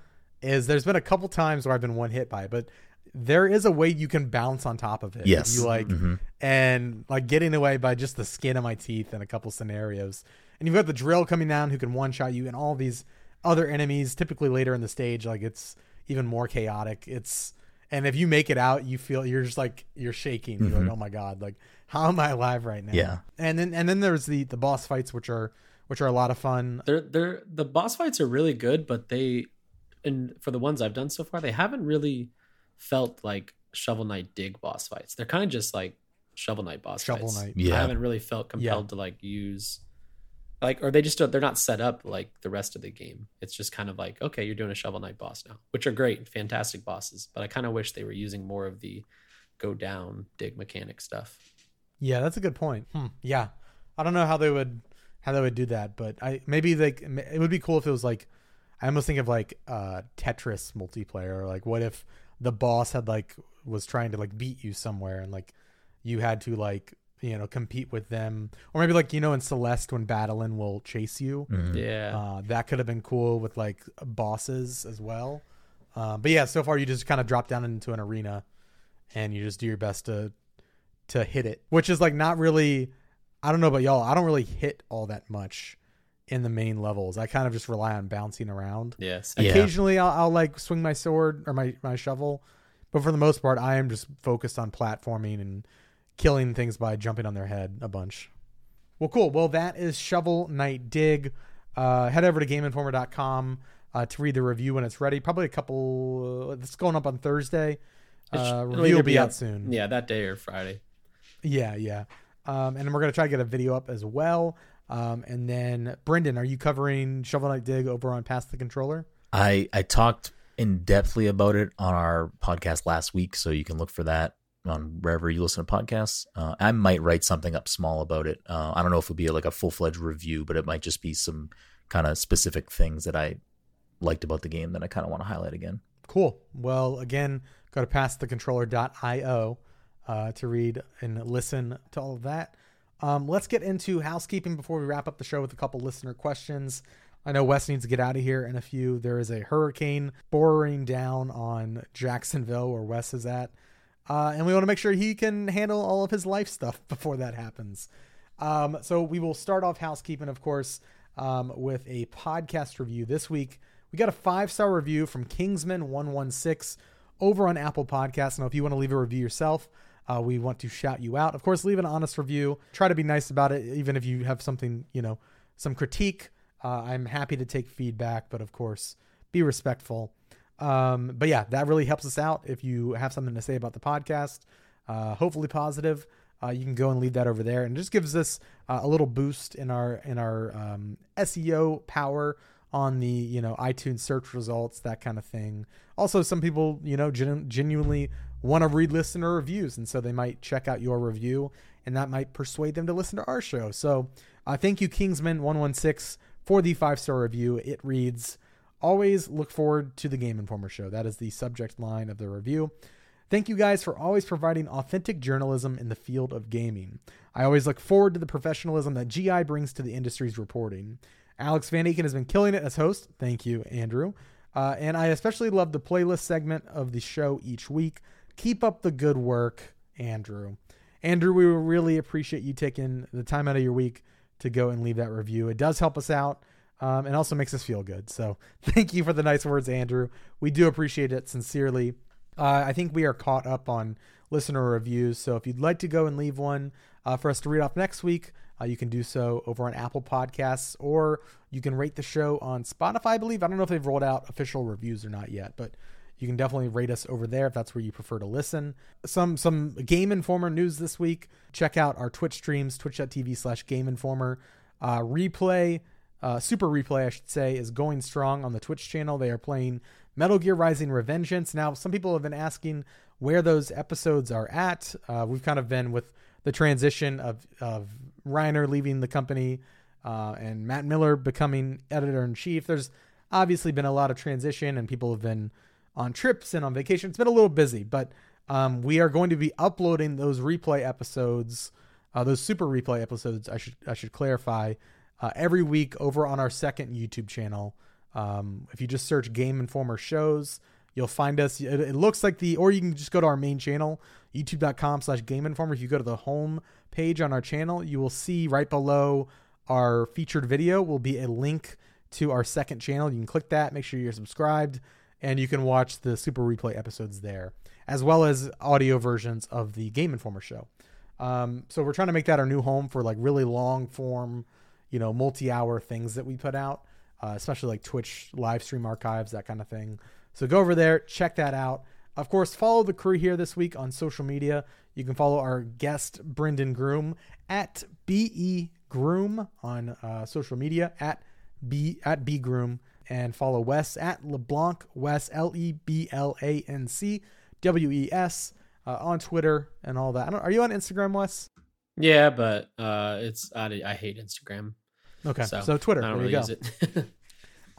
is there's been a couple times where I've been one hit by it, but there is a way you can bounce on top of it. Yes. you like, Mhm. and like getting away by just the skin of my teeth in a couple scenarios. And you've got the drill coming down who can one shot you, and all these other enemies. Typically later in the stage, like it's even more chaotic. It's and if you make it out, you feel you're just like you're shaking. You're like, oh my god, like how am I alive right now? Mm-hmm. Yeah. And then and then there's the the boss fights, which are which are a lot of fun. They're they're the boss fights are really good, but they and for the ones I've done so far, they haven't really felt like Shovel Knight dig boss fights. They're kind of just like Shovel Knight boss Shovel fights. Knight. Yeah. I haven't really felt compelled to like use like or they just don't they're not set up like the rest of the game. It's just kind of like, okay, you're doing a Shovel Knight boss now, which are great, fantastic bosses, but I kind of wish they were using more of the go down dig mechanic stuff. Yeah, that's a good point. Hmm. Yeah, I don't know how they would how they would do that, but I maybe like it would be cool if it was like I almost think of like uh Tetris multiplayer. Like, what if the boss had like was trying to like beat you somewhere and like you had to like you know compete with them, or maybe like you know in Celeste when Badeline will chase you. Mhm. Yeah. Uh, that could have been cool with like bosses as well. Uh, but yeah, so far you just kind of drop down into an arena and you just do your best to to hit it, which is like not really. I don't know about y'all. I don't really hit all that much in the main levels. I kind of just rely on bouncing around. yes. Yeah. Occasionally, I'll, I'll like swing my sword or my my shovel, but for the most part, I am just focused on platforming and killing things by jumping on their head a bunch. Well, cool. Well, that is Shovel Knight Dig. Uh, head over to GameInformer.com uh, to read the review when it's ready. Probably a couple. Uh, it's going up on Thursday. It sh- Uh, it'll review will be be out up- soon. Yeah, that day or Friday. Yeah, yeah. Um, and then we're gonna try to get a video up as well. Um, and then Brenden, are you covering Shovel Knight Dig over on Pass the Controller? I I talked in depthly about it on our podcast last week, so you can look for that on wherever you listen to podcasts. Uh, I might write something up small about it. Uh, I don't know if it'll be like a full fledged review, but it might just be some kind of specific things that I liked about the game that I kind of want to highlight again. Cool. Well, again, go to passthecontroller.io uh, to read and listen to all of that. Um, let's get into housekeeping before we wrap up the show with a couple listener questions. I know Wes needs to get out of here in a few. There is a hurricane boring down on Jacksonville, where Wes is at. Uh, and we want to make sure he can handle all of his life stuff [laughs] before that happens. Um, so we will start off housekeeping, of course, um, with a podcast review this week. We got a five star review from Kingsman116 over on Apple Podcasts. Now, if you want to leave a review yourself, uh, we want to shout you out. Of course, leave an honest review. Try to be nice about it, even if you have something, you know, some critique. Uh, I'm happy to take feedback, but of course, be respectful. Um, but yeah, that really helps us out. If you have something to say about the podcast, uh, hopefully positive, uh, you can go and leave that over there, and it just gives us uh, a little boost in our in our um, SEO power on the you know iTunes search results, that kind of thing. Also, some people you know genu- genuinely want to read listener reviews, and so they might check out your review, and that might persuade them to listen to our show. So, uh, thank you, Kingsman one one six, for the five star review. It reads. Always look forward to the Game Informer show. That is the subject line of the review. Thank you guys for always providing authentic journalism in the field of gaming. I always look forward to the professionalism that GI brings to the industry's reporting. Alex Van Aken has been killing it as host. Thank you, Andrew. Uh, and I especially love the playlist segment of the show each week. Keep up the good work, Andrew. Andrew, we really appreciate you taking the time out of your week to go and leave that review. It does help us out um, and also makes us feel good. So [laughs] thank you for the nice words, Andrew. We do appreciate it sincerely. Uh, I think we are caught up on listener reviews. So if you'd like to go and leave one uh, for us to read off next week, uh, you can do so over on Apple Podcasts or you can rate the show on Spotify, I believe. I don't know if they've rolled out official reviews or not yet, but you can definitely rate us over there if that's where you prefer to listen. Some some Game Informer news this week. Check out our Twitch streams, twitch.tv slash Game Informer. Uh, replay uh, Super Replay, I should say, is going strong on the Twitch channel. They are playing Metal Gear Rising Revengeance. Now, some people have been asking where those episodes are at. Uh, we've kind of been with the transition of, of Reiner leaving the company uh, and Matt Miller becoming editor in chief. There's obviously been a lot of transition, and people have been on trips and on vacation. It's been a little busy, but um, we are going to be uploading those replay episodes, uh, those super replay episodes. I should I should clarify uh, every week over on our second YouTube channel. Um, if you just search Game Informer shows, you'll find us. It, it, looks like the, or you can just go to our main channel, youtube.com slash Game Informer. If you go to the home page on our channel, you will see right below our featured video will be a link to our second channel. You can click that, make sure you're subscribed, and you can watch the super replay episodes there, as well as audio versions of the Game Informer show. Um, so we're trying to make that our new home for like really long form you know, multi-hour things that we put out, uh, especially like Twitch live stream archives, that kind of thing. So go over there, check that out. Of course, follow the crew here this week on social media. You can follow our guest Brenden Groom at be Groom on uh, social media at b at b Groom and follow Wes at LeBlanc Wes L E B L A N C W E S uh, on Twitter and all that. are you on Instagram, Wes? Yeah, but uh, it's I, I hate Instagram. Okay, so, so Twitter. I don't there really you go.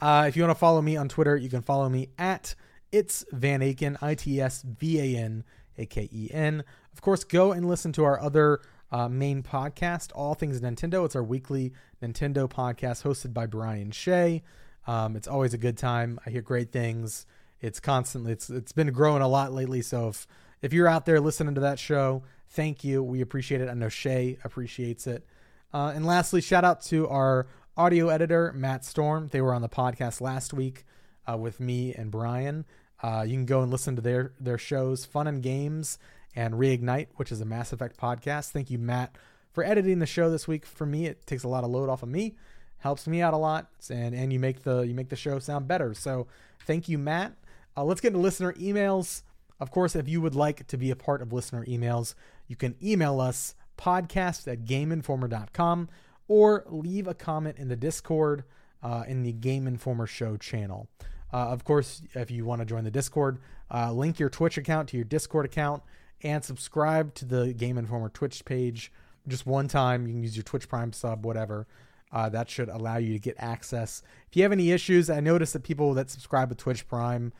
[laughs] uh, if you want to follow me on Twitter, you can follow me at it's Van Aken, I T S V A N A K E N. Of course, go and listen to our other uh, main podcast, All Things Nintendo. It's our weekly Nintendo podcast hosted by Brian Shea. Um, it's always a good time. I hear great things. It's constantly it's it's been growing a lot lately. So if if you're out there listening to that show, thank you. We appreciate it. I know Shea appreciates it. Uh, and lastly, shout out to our audio editor, Matt Storm. They were on the podcast last week uh, with me and Brian. Uh, you can go and listen to their their shows, Fun and Games and Reignite, which is a Mass Effect podcast. Thank you, Matt, for editing the show this week. For me, it takes a lot of load off of me, helps me out a lot, and and you make the you make the show sound better. So thank you, Matt. Uh, let's get into listener emails. Of course, if you would like to be a part of listener emails, you can email us podcast at gameinformer.com or leave a comment in the Discord uh, in the Game Informer Show channel. Uh, of course, if you want to join the Discord, uh, link your Twitch account to your Discord account and subscribe to the Game Informer Twitch page just one time. You can use your Twitch Prime sub, whatever. Uh, that should allow you to get access. If you have any issues, I notice that people that subscribe with Twitch Prime,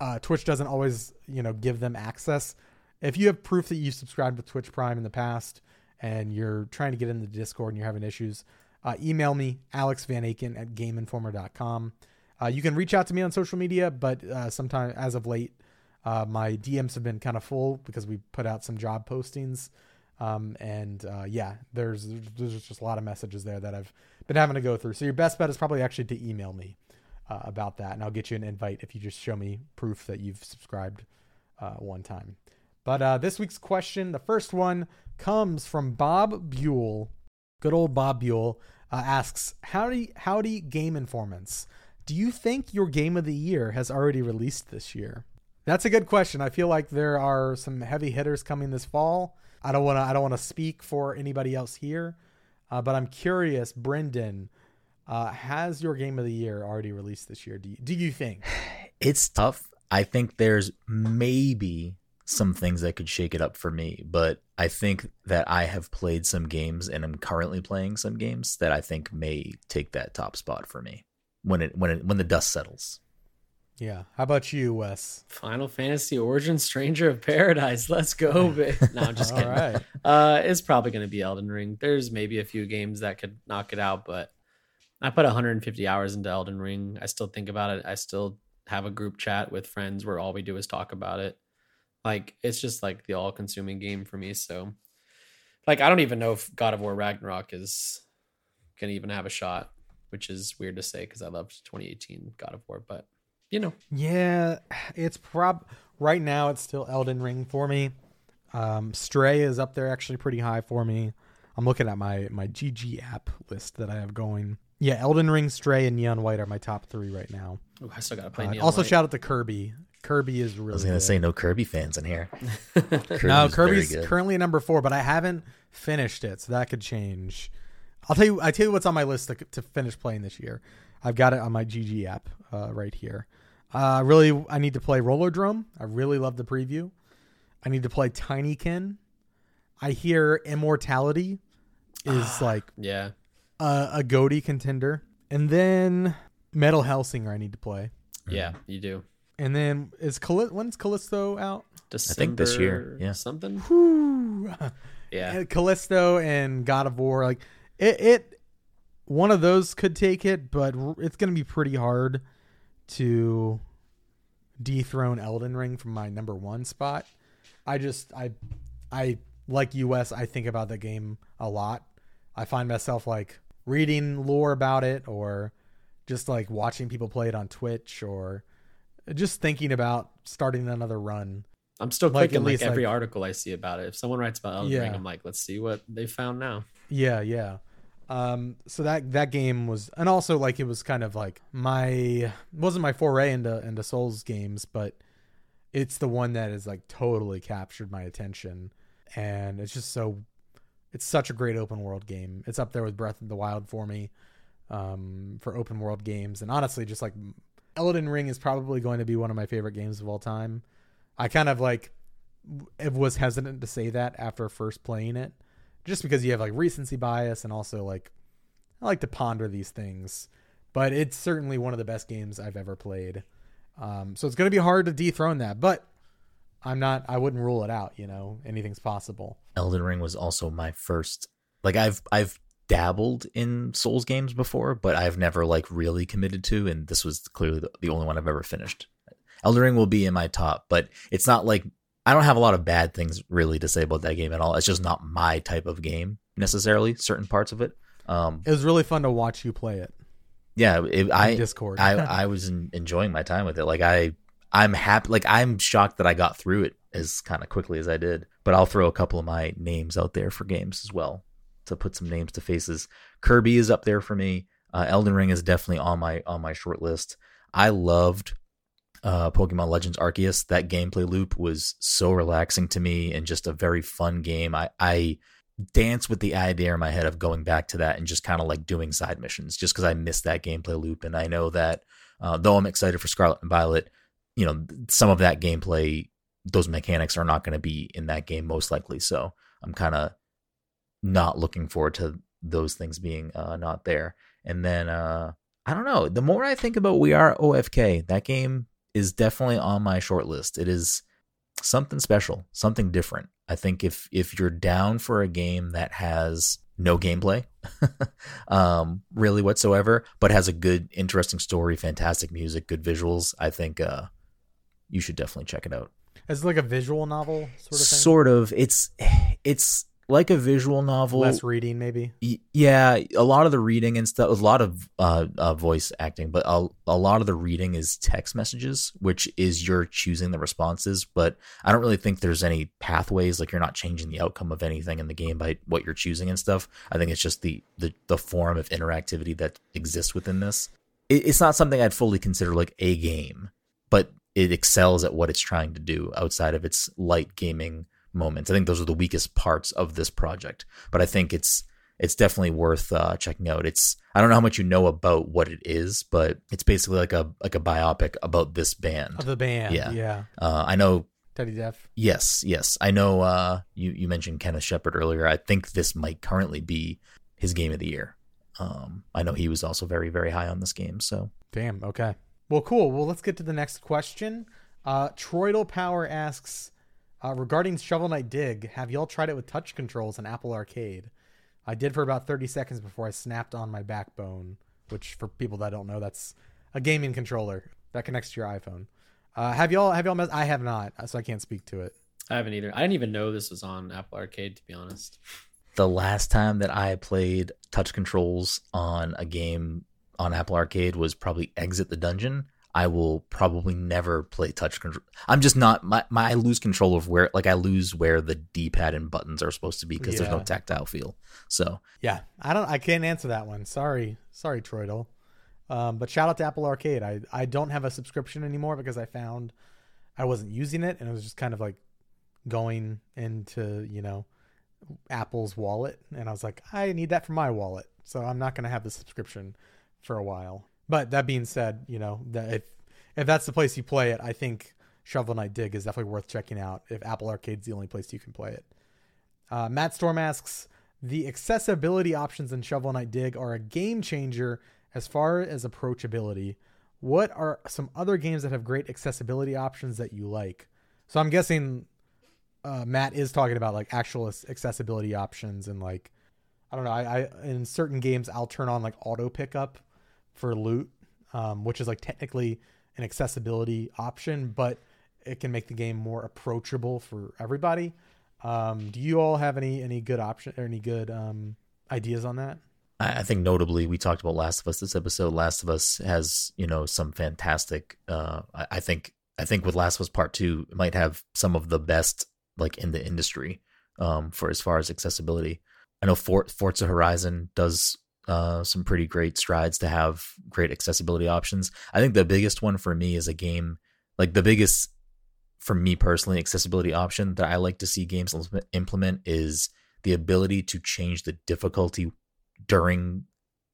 uh, Twitch doesn't always, you know, give them access if you have proof that you've subscribed with Twitch Prime in the past and you're trying to get in the Discord and you're having issues, uh, email me, Alex Van Aken at GameInformer.com. Uh, you can reach out to me on social media, but uh, sometime as of late, uh, my DMs have been kind of full because we put out some job postings. Um, and uh, yeah, there's there's just a lot of messages there that I've been having to go through. So your best bet is probably actually to email me uh, about that, and I'll get you an invite if you just show me proof that you've subscribed one time. But uh, this week's question, the first one, comes from Bob Buell. Good old Bob Buell uh, asks, "Howdy, howdy, game informants. Do you think your game of the year has already released this year?" That's a good question. I feel like there are some heavy hitters coming this fall. I don't want to. I don't want to speak for anybody else here, uh, but I'm curious, Brenden. Uh, has your game of the year already released this year? Do you, do you think? [sighs] It's tough. I think there's maybe some things that could shake it up for me, but I think that I have played some games and I'm currently playing some games that I think may take that top spot for me when it when it when the dust settles. Yeah. How about you, Wes? Final Fantasy Origin Stranger of Paradise. Let's go, [laughs] babe. No, I'm just kidding. right. Uh, it's probably going to be Elden Ring. There's maybe a few games that could knock it out, but I put 150 hours into Elden Ring. I still think about it. I still have a group chat with friends where all we do is talk about it. Like it's just like the all-consuming game for me. So, like, I don't even know if God of War Ragnarok is to even have a shot, which is weird to say because I loved 2018 God of War, but you know, Yeah, it's prob right now it's still Elden Ring for me. Um, Stray is up there actually pretty high for me. I'm looking at my my GG app list that I have going. Yeah, Elden Ring, Stray, and Neon White are my top three right now. Ooh, I still got to play. Uh, Neon also, White. shout out to Kirby. Kirby is really. I was gonna good. say no Kirby fans in here. [laughs] Kirby's no, Kirby's currently number four, but I haven't finished it, so that could change. I'll tell you. I tell you what's on my list to, to finish playing this year. I've got it on my GG app uh, right here. Uh, really, I need to play Rollerdrome. I really love the preview. I need to play Tinykin. I hear Immortality is like yeah, a, a GOTY contender, and then Metal Hellsinger. I need to play, yeah, you do. and then is Calli- when's Callisto out? December I think this year, yeah. something. Whew. Yeah, [laughs] And Callisto and God of War, like it, it, one of those could take it, but it's going to be pretty hard to dethrone Elden Ring from my number one spot. I just, I, I like US. I think about the game a lot. I find myself like reading lore about it, or just like watching people play it on Twitch, or just thinking about starting another run. I'm still Like, clicking like, every like- article I see about it. If someone writes about Elden Ring, I'm like, let's see what they found now. Yeah, yeah. Um, so that that game was, and also like it was kind of like my wasn't my foray into into Souls games, but it's the one that has like totally captured my attention, and it's just so it's such a great open world game. It's up there with Breath of the Wild for me, um, for open world games, and honestly, just like Elden Ring is probably going to be one of my favorite games of all time. I kind of like was hesitant to say that after first playing it just because you have like recency bias and also like I like to ponder these things. But it's certainly one of the best games I've ever played. Um, so it's going to be hard to dethrone that, but I'm not. I wouldn't rule it out. You know, anything's possible. Elden Ring was also my first. Like I've I've dabbled in Souls games before, but I've never like really committed to, and this was clearly the, the only one I've ever finished. Elden Ring will be in my top, but it's not like I don't have a lot of bad things really to say about that game at all. It's just not my type of game necessarily. Certain parts of it. Um, It was really fun to watch you play it. yeah, it, I Discord. I [laughs] I was en- enjoying my time with it. Like I I'm happy. Like I'm shocked that I got through it as kind of quickly as I did. But I'll throw a couple of my names out there for games as well to put some names to faces. Kirby is up there for me. Uh, Elden Ring is definitely on my on my short list. I loved uh, Pokemon Legends Arceus. That gameplay loop was so relaxing to me and just a very fun game. I I dance with the idea in my head of going back to that and just kind of like doing side missions just because I missed that gameplay loop. And I know that uh, though I'm excited for Scarlet and Violet, you know, some of that gameplay, those mechanics are not going to be in that game most likely. So I'm kind of not looking forward to those things being uh, not there. And then uh, I don't know. The more I think about We Are OFK, that game is definitely on my short list. It is something special, something different. I think if if you're down for a game that has no gameplay, [laughs] um, really whatsoever, but has a good, interesting story, fantastic music, good visuals, I think uh, you should definitely check it out. It's like a visual novel sort of thing. Sort of. It's it's like a visual novel. Less reading, maybe. Yeah, a lot of the reading and stuff, a lot of uh, uh, voice acting, but a, a lot of the reading is text messages, which is you're choosing the responses. But I don't really think there's any pathways. Like you're not changing the outcome of anything in the game by what you're choosing and stuff. I think it's just the the, the form of interactivity that exists within this. It, it's not something I'd fully consider like a game, it excels at what it's trying to do outside of its light gaming moments. I think those are the weakest parts of this project, but I think it's it's definitely worth uh, checking out. It's I don't know how much you know about what it is, but it's basically like a like a biopic about this band. Of the band. Yeah. Yeah. Uh, I know. Teddy Dief. Yes, yes, I know. Uh, you you mentioned Kenneth Shepard earlier. I think this might currently be his game of the year. Um, I know he was also very very high on this game. So Damn. Okay. Well, cool. Well, let's get to the next question. Uh, Troidal Power asks uh, regarding Shovel Knight Dig. Have y'all tried it with touch controls on Apple Arcade? I did for about 30 seconds before I snapped on my backbone, which for people that don't know, that's a gaming controller that connects to your iPhone. Uh, have y'all have y'all? Mess- I have not, so I can't speak to it. I haven't either. I didn't even know this was on Apple Arcade, to be honest. the last time that I played touch controls on a game on Apple Arcade was probably Exit the Gungeon. I will probably never play touch control. I'm just not my, my I lose control of where like I lose where the D-pad and buttons are supposed to be because there's no tactile feel. So Yeah, I don't. I can't answer that one. Sorry, sorry, Troidal. Um, but shout out to Apple Arcade. I I don't have a subscription anymore because I found I wasn't using it, and it was just kind of like going into you know Apple's wallet, and I was like, I need that for my wallet, so I'm not going to have the subscription for a while. But that being said, you know that if if that's the place you play it, I think Shovel Knight Dig is definitely worth checking out. If Apple Arcade's the only place you can play it. Uh, Matt Storm asks, the accessibility options in Shovel Knight Dig are a game changer as far as approachability. What are some other games that have great accessibility options that you like? So I'm guessing uh, Matt is talking about like actual accessibility options and like I don't know. I, I in certain games I'll turn on like auto pickup for loot, um, which is like technically an accessibility option, but it can make the game more approachable for everybody. Um, do you all have any any good option or any good um, ideas on that? I, I think notably we talked about Last of Us this episode. Last of Us has you know some fantastic. Uh, I, I think I think with Last of Us Part Two it might have some of the best like in the industry um, for as far as accessibility. I know For- Forza Horizon does uh, some pretty great strides to have great accessibility options. I think the biggest one for me is a game like the biggest for me personally accessibility option that I like to see games implement- is the ability to change the difficulty during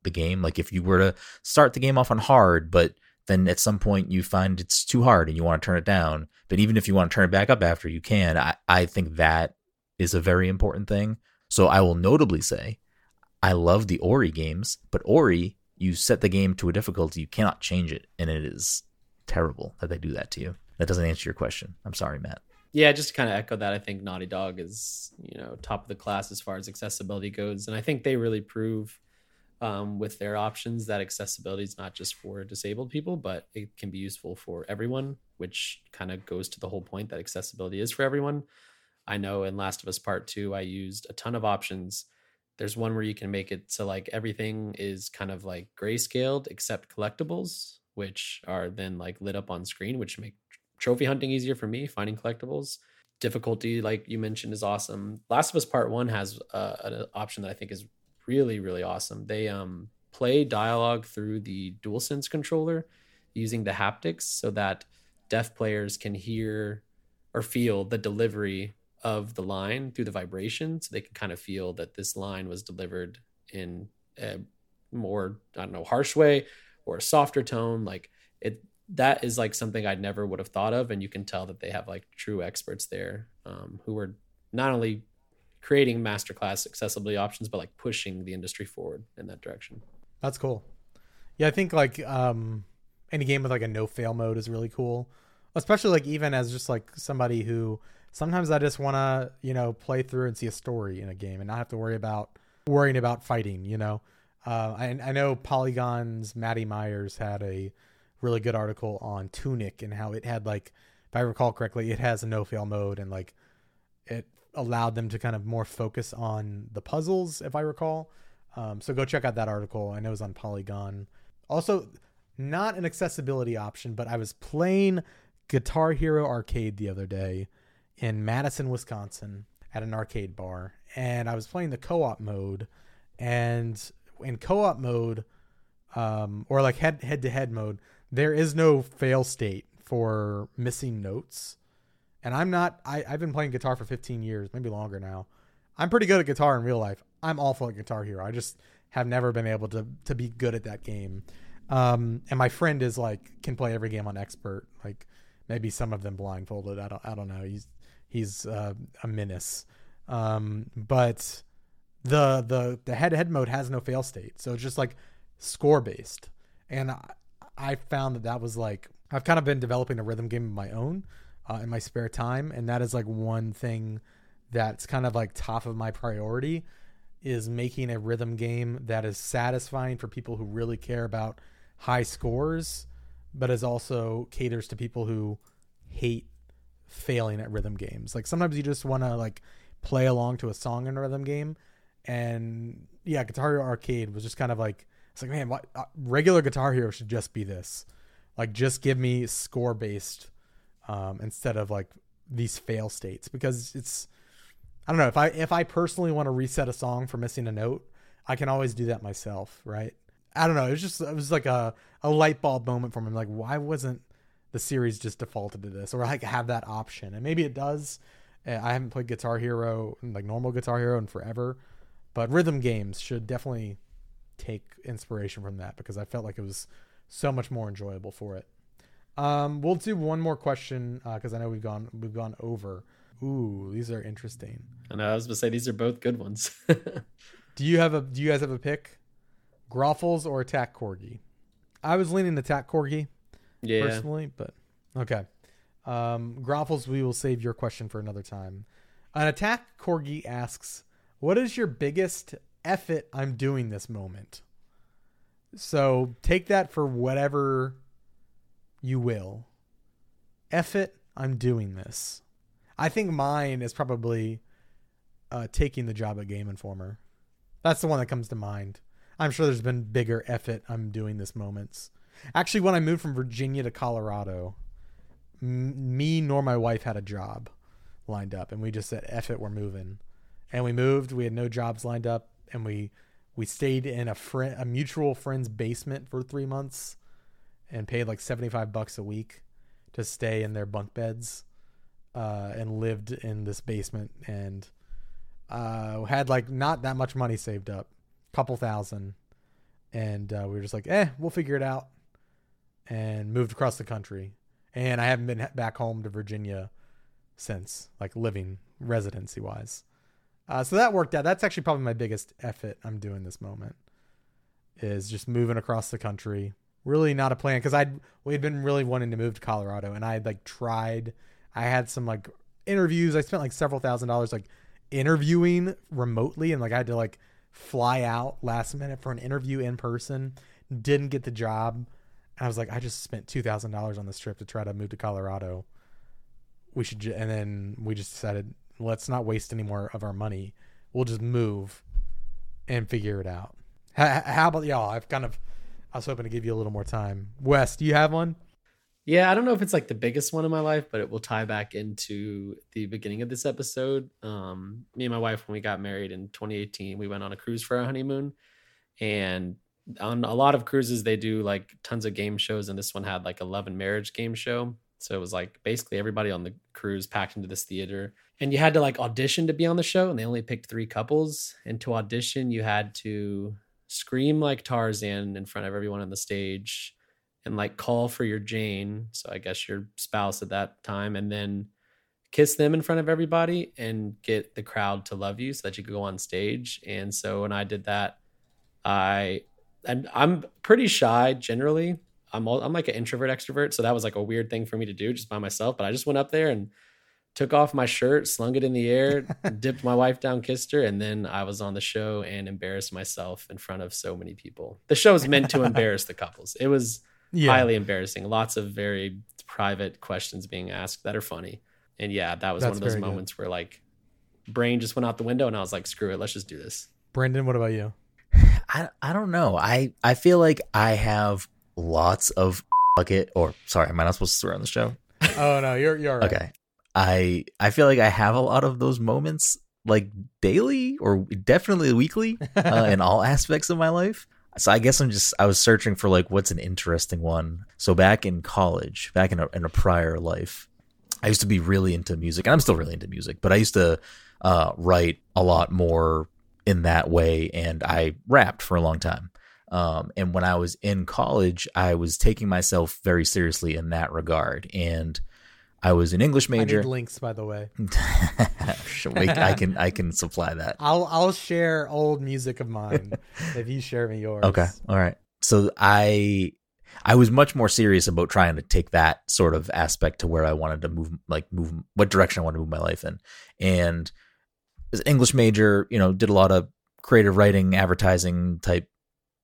the game. Like if you were to start the game off on hard, but then at some point you find it's too hard and you want to turn it down. But even if you want to turn it back up after, you can. I, I think that is a very important thing. So I will notably say I love the Ori games, but Ori, you set the game to a difficulty, you cannot change it, and it is terrible that they do that to you. That doesn't answer your question. I'm sorry, Matt. Yeah, just to kind of echo that, I think Naughty Dog is you know top of the class as far as accessibility goes, and I think they really prove um, with their options that accessibility is not just for disabled people, but it can be useful for everyone, which kind of goes to the whole point that accessibility is for everyone. I know in Last of Us Part Two, I used a ton of options. There's one where you can make it so like everything is kind of like grayscaled except collectibles, which are then like lit up on screen, which make trophy hunting easier for me, finding collectibles. Difficulty, like you mentioned, is awesome. Last of Us Part One has uh, an option that I think is really, really awesome. They um play dialogue through the DualSense controller using the haptics, so that deaf players can hear or feel the delivery of the line through the vibration, so they can kind of feel that this line was delivered in a more I don't know harsh way or a softer tone. Like it that is like something I never would have thought of, and you can tell that they have like true experts there um, who are not only creating masterclass accessibility options, but like pushing the industry forward in that direction. That's cool. Yeah, I think like um any game with like a no fail mode is really cool. Especially like even as just like somebody who sometimes I just want to, you know, play through and see a story in a game and not have to worry about worrying about fighting, you know. Uh I I know Polygon's Maddie Myers had a really good article on Tunic and how it had like if I recall correctly, it has a no fail mode and like it allowed them to kind of more focus on the puzzles, if I recall. Um, so go check out that article. I know it was on Polygon. Also, not an accessibility option, but I was playing Guitar Hero Arcade the other day in Madison, Wisconsin, at an arcade bar, and I was playing the co-op mode, and in co-op mode, um, or like head head to head mode, there is no fail state for missing notes. And I'm not. I, I've been playing guitar for 15 years, maybe longer now. I'm pretty good at guitar in real life. I'm awful at Guitar Hero. I just have never been able to to be good at that game. Um, and my friend is like can play every game on expert. Like maybe some of them blindfolded. I don't. I don't know. He's he's uh, a menace. Um, but the the the head head mode has no fail state, so it's just like score based. And I, I found that that was like I've kind of been developing a rhythm game of my own uh, in my spare time, and that is like one thing that's kind of like top of my priority is making a rhythm game that is satisfying for people who really care about high scores, but is also caters to people who hate failing at rhythm games. Like sometimes you just want to like play along to a song in a rhythm game, and yeah, Guitar Hero Arcade was just kind of like it's like man, what, uh, regular Guitar Hero should just be this. Like just give me score based um, instead of like these fail states because it's I don't know if I if I personally want to reset a song for missing a note, I can always do that myself, right? I don't know. It was just it was like a a light bulb moment for me. Like why wasn't the series just defaulted to this or like have that option? And maybe it does. Uh, I haven't played Guitar Hero like normal Guitar Hero in forever, but rhythm games should definitely take inspiration from that because I felt like it was so much more enjoyable for it. Um, we'll do one more question because uh, I know we've gone we've gone over. Ooh, these are interesting. I know. I was gonna say these are both good ones. [laughs] do you have a Do you guys have a pick? Groffles or Attack Corgi? I was leaning Attack Corgi, yeah. personally, but okay. Um, Groffles, we will save your question for another time. An Attack Corgi asks, "What is your biggest effort I'm doing this moment?" So take that for whatever you will. Effort I'm doing this. I think mine is probably uh, taking the job at Game Informer. That's the one that comes to mind. I'm sure there's been bigger effort I'm doing this moments. Actually, when I moved from Virginia to Colorado, m- me nor my wife had a job lined up, and we just said, "F it, we're moving." And we moved. We had no jobs lined up, and we we stayed in a friend, a mutual friend's basement for three months, and paid like seventy five bucks a week to stay in their bunk beds, uh, and lived in this basement, and uh, had like not that much money saved up, couple thousand, and uh, we were just like, eh, we'll figure it out, and moved across the country, and I haven't been back home to Virginia since, like living residency wise. Uh, so that worked out. That's actually probably my biggest effort I'm doing this moment is just moving across the country. Really not a plan because I'd we'd been really wanting to move to Colorado and I'd like tried. I had some like interviews. I spent like several thousand dollars like interviewing remotely and like I had to like fly out last minute for an interview in person. Didn't get the job. And I was like, I just spent two thousand dollars on this trip to try to move to Colorado. We should, ju-. and then we just decided let's not waste any more of our money. We'll just move and figure it out. How, how about y'all? I've kind of, I was hoping to give you a little more time. Wes, do you have one? Yeah, I don't know if it's like the biggest one in my life, but it will tie back into the beginning of this episode. Um, me and my wife, when we got married in 2018, we went on a cruise for our honeymoon. And on a lot of cruises, they do like tons of game shows. And this one had like 11 marriage game show. So it was like basically everybody on the cruise packed into this theater. And you had to like audition to be on the show, and they only picked three couples. And to audition, you had to scream like Tarzan in front of everyone on the stage and like call for your Jane. So I guess your spouse at that time, and then kiss them in front of everybody and get the crowd to love you so that you could go on stage. And so when I did that, I and I'm pretty shy generally. I'm all, I'm like an introvert extrovert, so that was like a weird thing for me to do just by myself. But I just went up there and took off my shirt, slung it in the air, [laughs] dipped my wife down, kissed her, and then I was on the show and embarrassed myself in front of so many people. The show is meant to [laughs] embarrass the couples. It was yeah. highly embarrassing. Lots of very private questions being asked that are funny. And yeah, that was That's one of those moments good. where like brain just went out the window, and I was like, screw it, let's just do this. Brandon, what about you? I I don't know. I I feel like I have lots of bucket or sorry, am I not supposed to swear on the show? Oh no, you're you're right. Okay. I I feel like I have a lot of those moments like daily or definitely weekly uh, [laughs] in all aspects of my life. So I guess I'm just I was searching for like what's an interesting one. So back in college, back in a, in a prior life, I used to be really into music, and I'm still really into music. But I used to uh, write a lot more in that way, and I rapped for a long time. Um, and when I was in college, I was taking myself very seriously in that regard, and I was an English major. need links, by the way. [laughs] I can I can supply that. [laughs] I'll I'll share old music of mine [laughs] if you share me yours. Okay. All right. So I I was much more serious about trying to take that sort of aspect to where I wanted to move like move what direction I wanted to move my life in. And an English major, you know, did a lot of creative writing, advertising type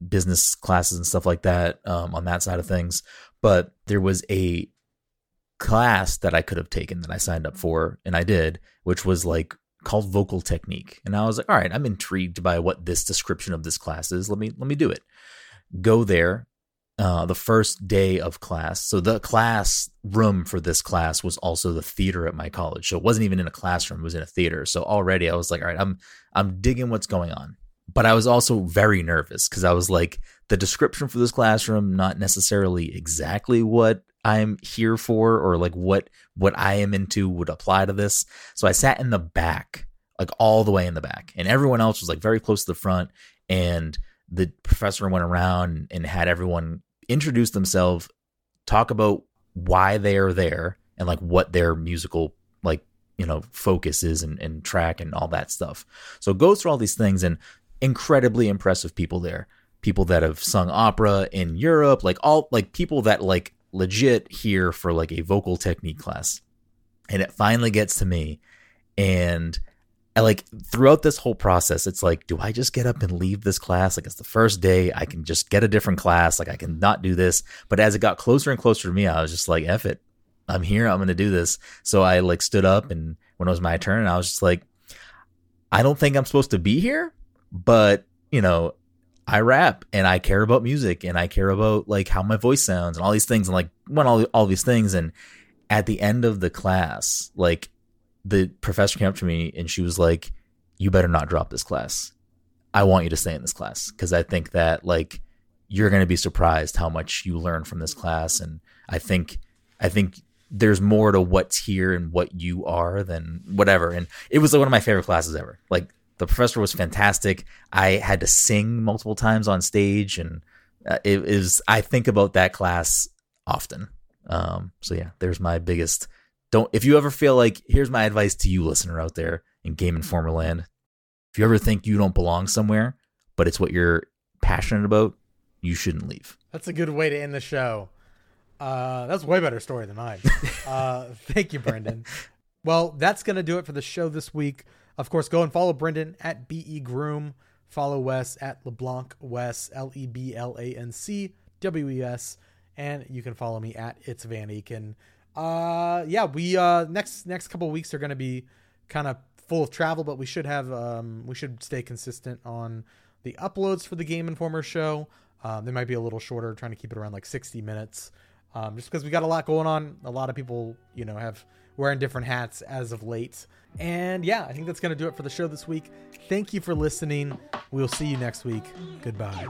business classes and stuff like that um, on that side of things. But there was a class that I could have taken that I signed up for, and I did, which was like called vocal technique. And I was like, all right, I'm intrigued by what this description of this class is. Let me let me do it. Go there. Uh, the first day of class. So the class room for this class was also the theater at my college. So it wasn't even in a classroom; it was in a theater. So already I was like, all right, I'm I'm digging what's going on. But I was also very nervous because I was like, the description for this classroom not necessarily exactly what I'm here for or like what what I am into would apply to this. So I sat in the back, like all the way in the back, and everyone else was like very close to the front. And the professor went around and had everyone introduce themselves, talk about why they are there, and like what their musical like you know focus is and, and track and all that stuff. So it goes through all these things and incredibly impressive people there. People that have sung opera in Europe, like all like people that like legit here for like a vocal technique class. And it finally gets to me. And I like throughout this whole process, it's like, do I just get up and leave this class? Like it's the first day, I can just get a different class. Like I can not do this. But as it got closer and closer to me, I was just like, F it. I'm here. I'm going to do this. So I like stood up and when it was my turn, I was just like, I don't think I'm supposed to be here, but you know, I rap and I care about music and I care about like how my voice sounds and all these things and like when all all these things and at the end of the class, like the professor came up to me and she was like, "You better not drop this class. I want you to stay in this class because I think that like you're going to be surprised how much you learn from this class and I think I think there's more to what's here and what you are than whatever." And it was like, one of my favorite classes ever. Like the professor was fantastic. I had to sing multiple times on stage, and uh, it is. I think about that class often. Um, so yeah, there's my biggest. Don't if you ever feel like here's my advice to you, listener out there in Game Informer land. If you ever think you don't belong somewhere, but it's what you're passionate about, you shouldn't leave. That's a good way to end the show. Uh, that's a way better story than mine. [laughs] uh, thank you, Brenden. Well, that's going to do it for the show this week. Of course, go and follow Brenden at BE Groom. Follow Wes at LeBlanc Wes, L E B L A N C W E S. And you can follow me at It's Van Aken. Uh, yeah, we uh, next next couple weeks are going to be kind of full of travel, but we should have um, we should stay consistent on the uploads for the Game Informer show. Um, they might be a little shorter, trying to keep it around like 60 minutes, um, just because we got a lot going on. A lot of people, you know, have wearing different hats as of late. And yeah, I think that's going to do it for the show this week. Thank you for listening. We'll see you next week. Goodbye.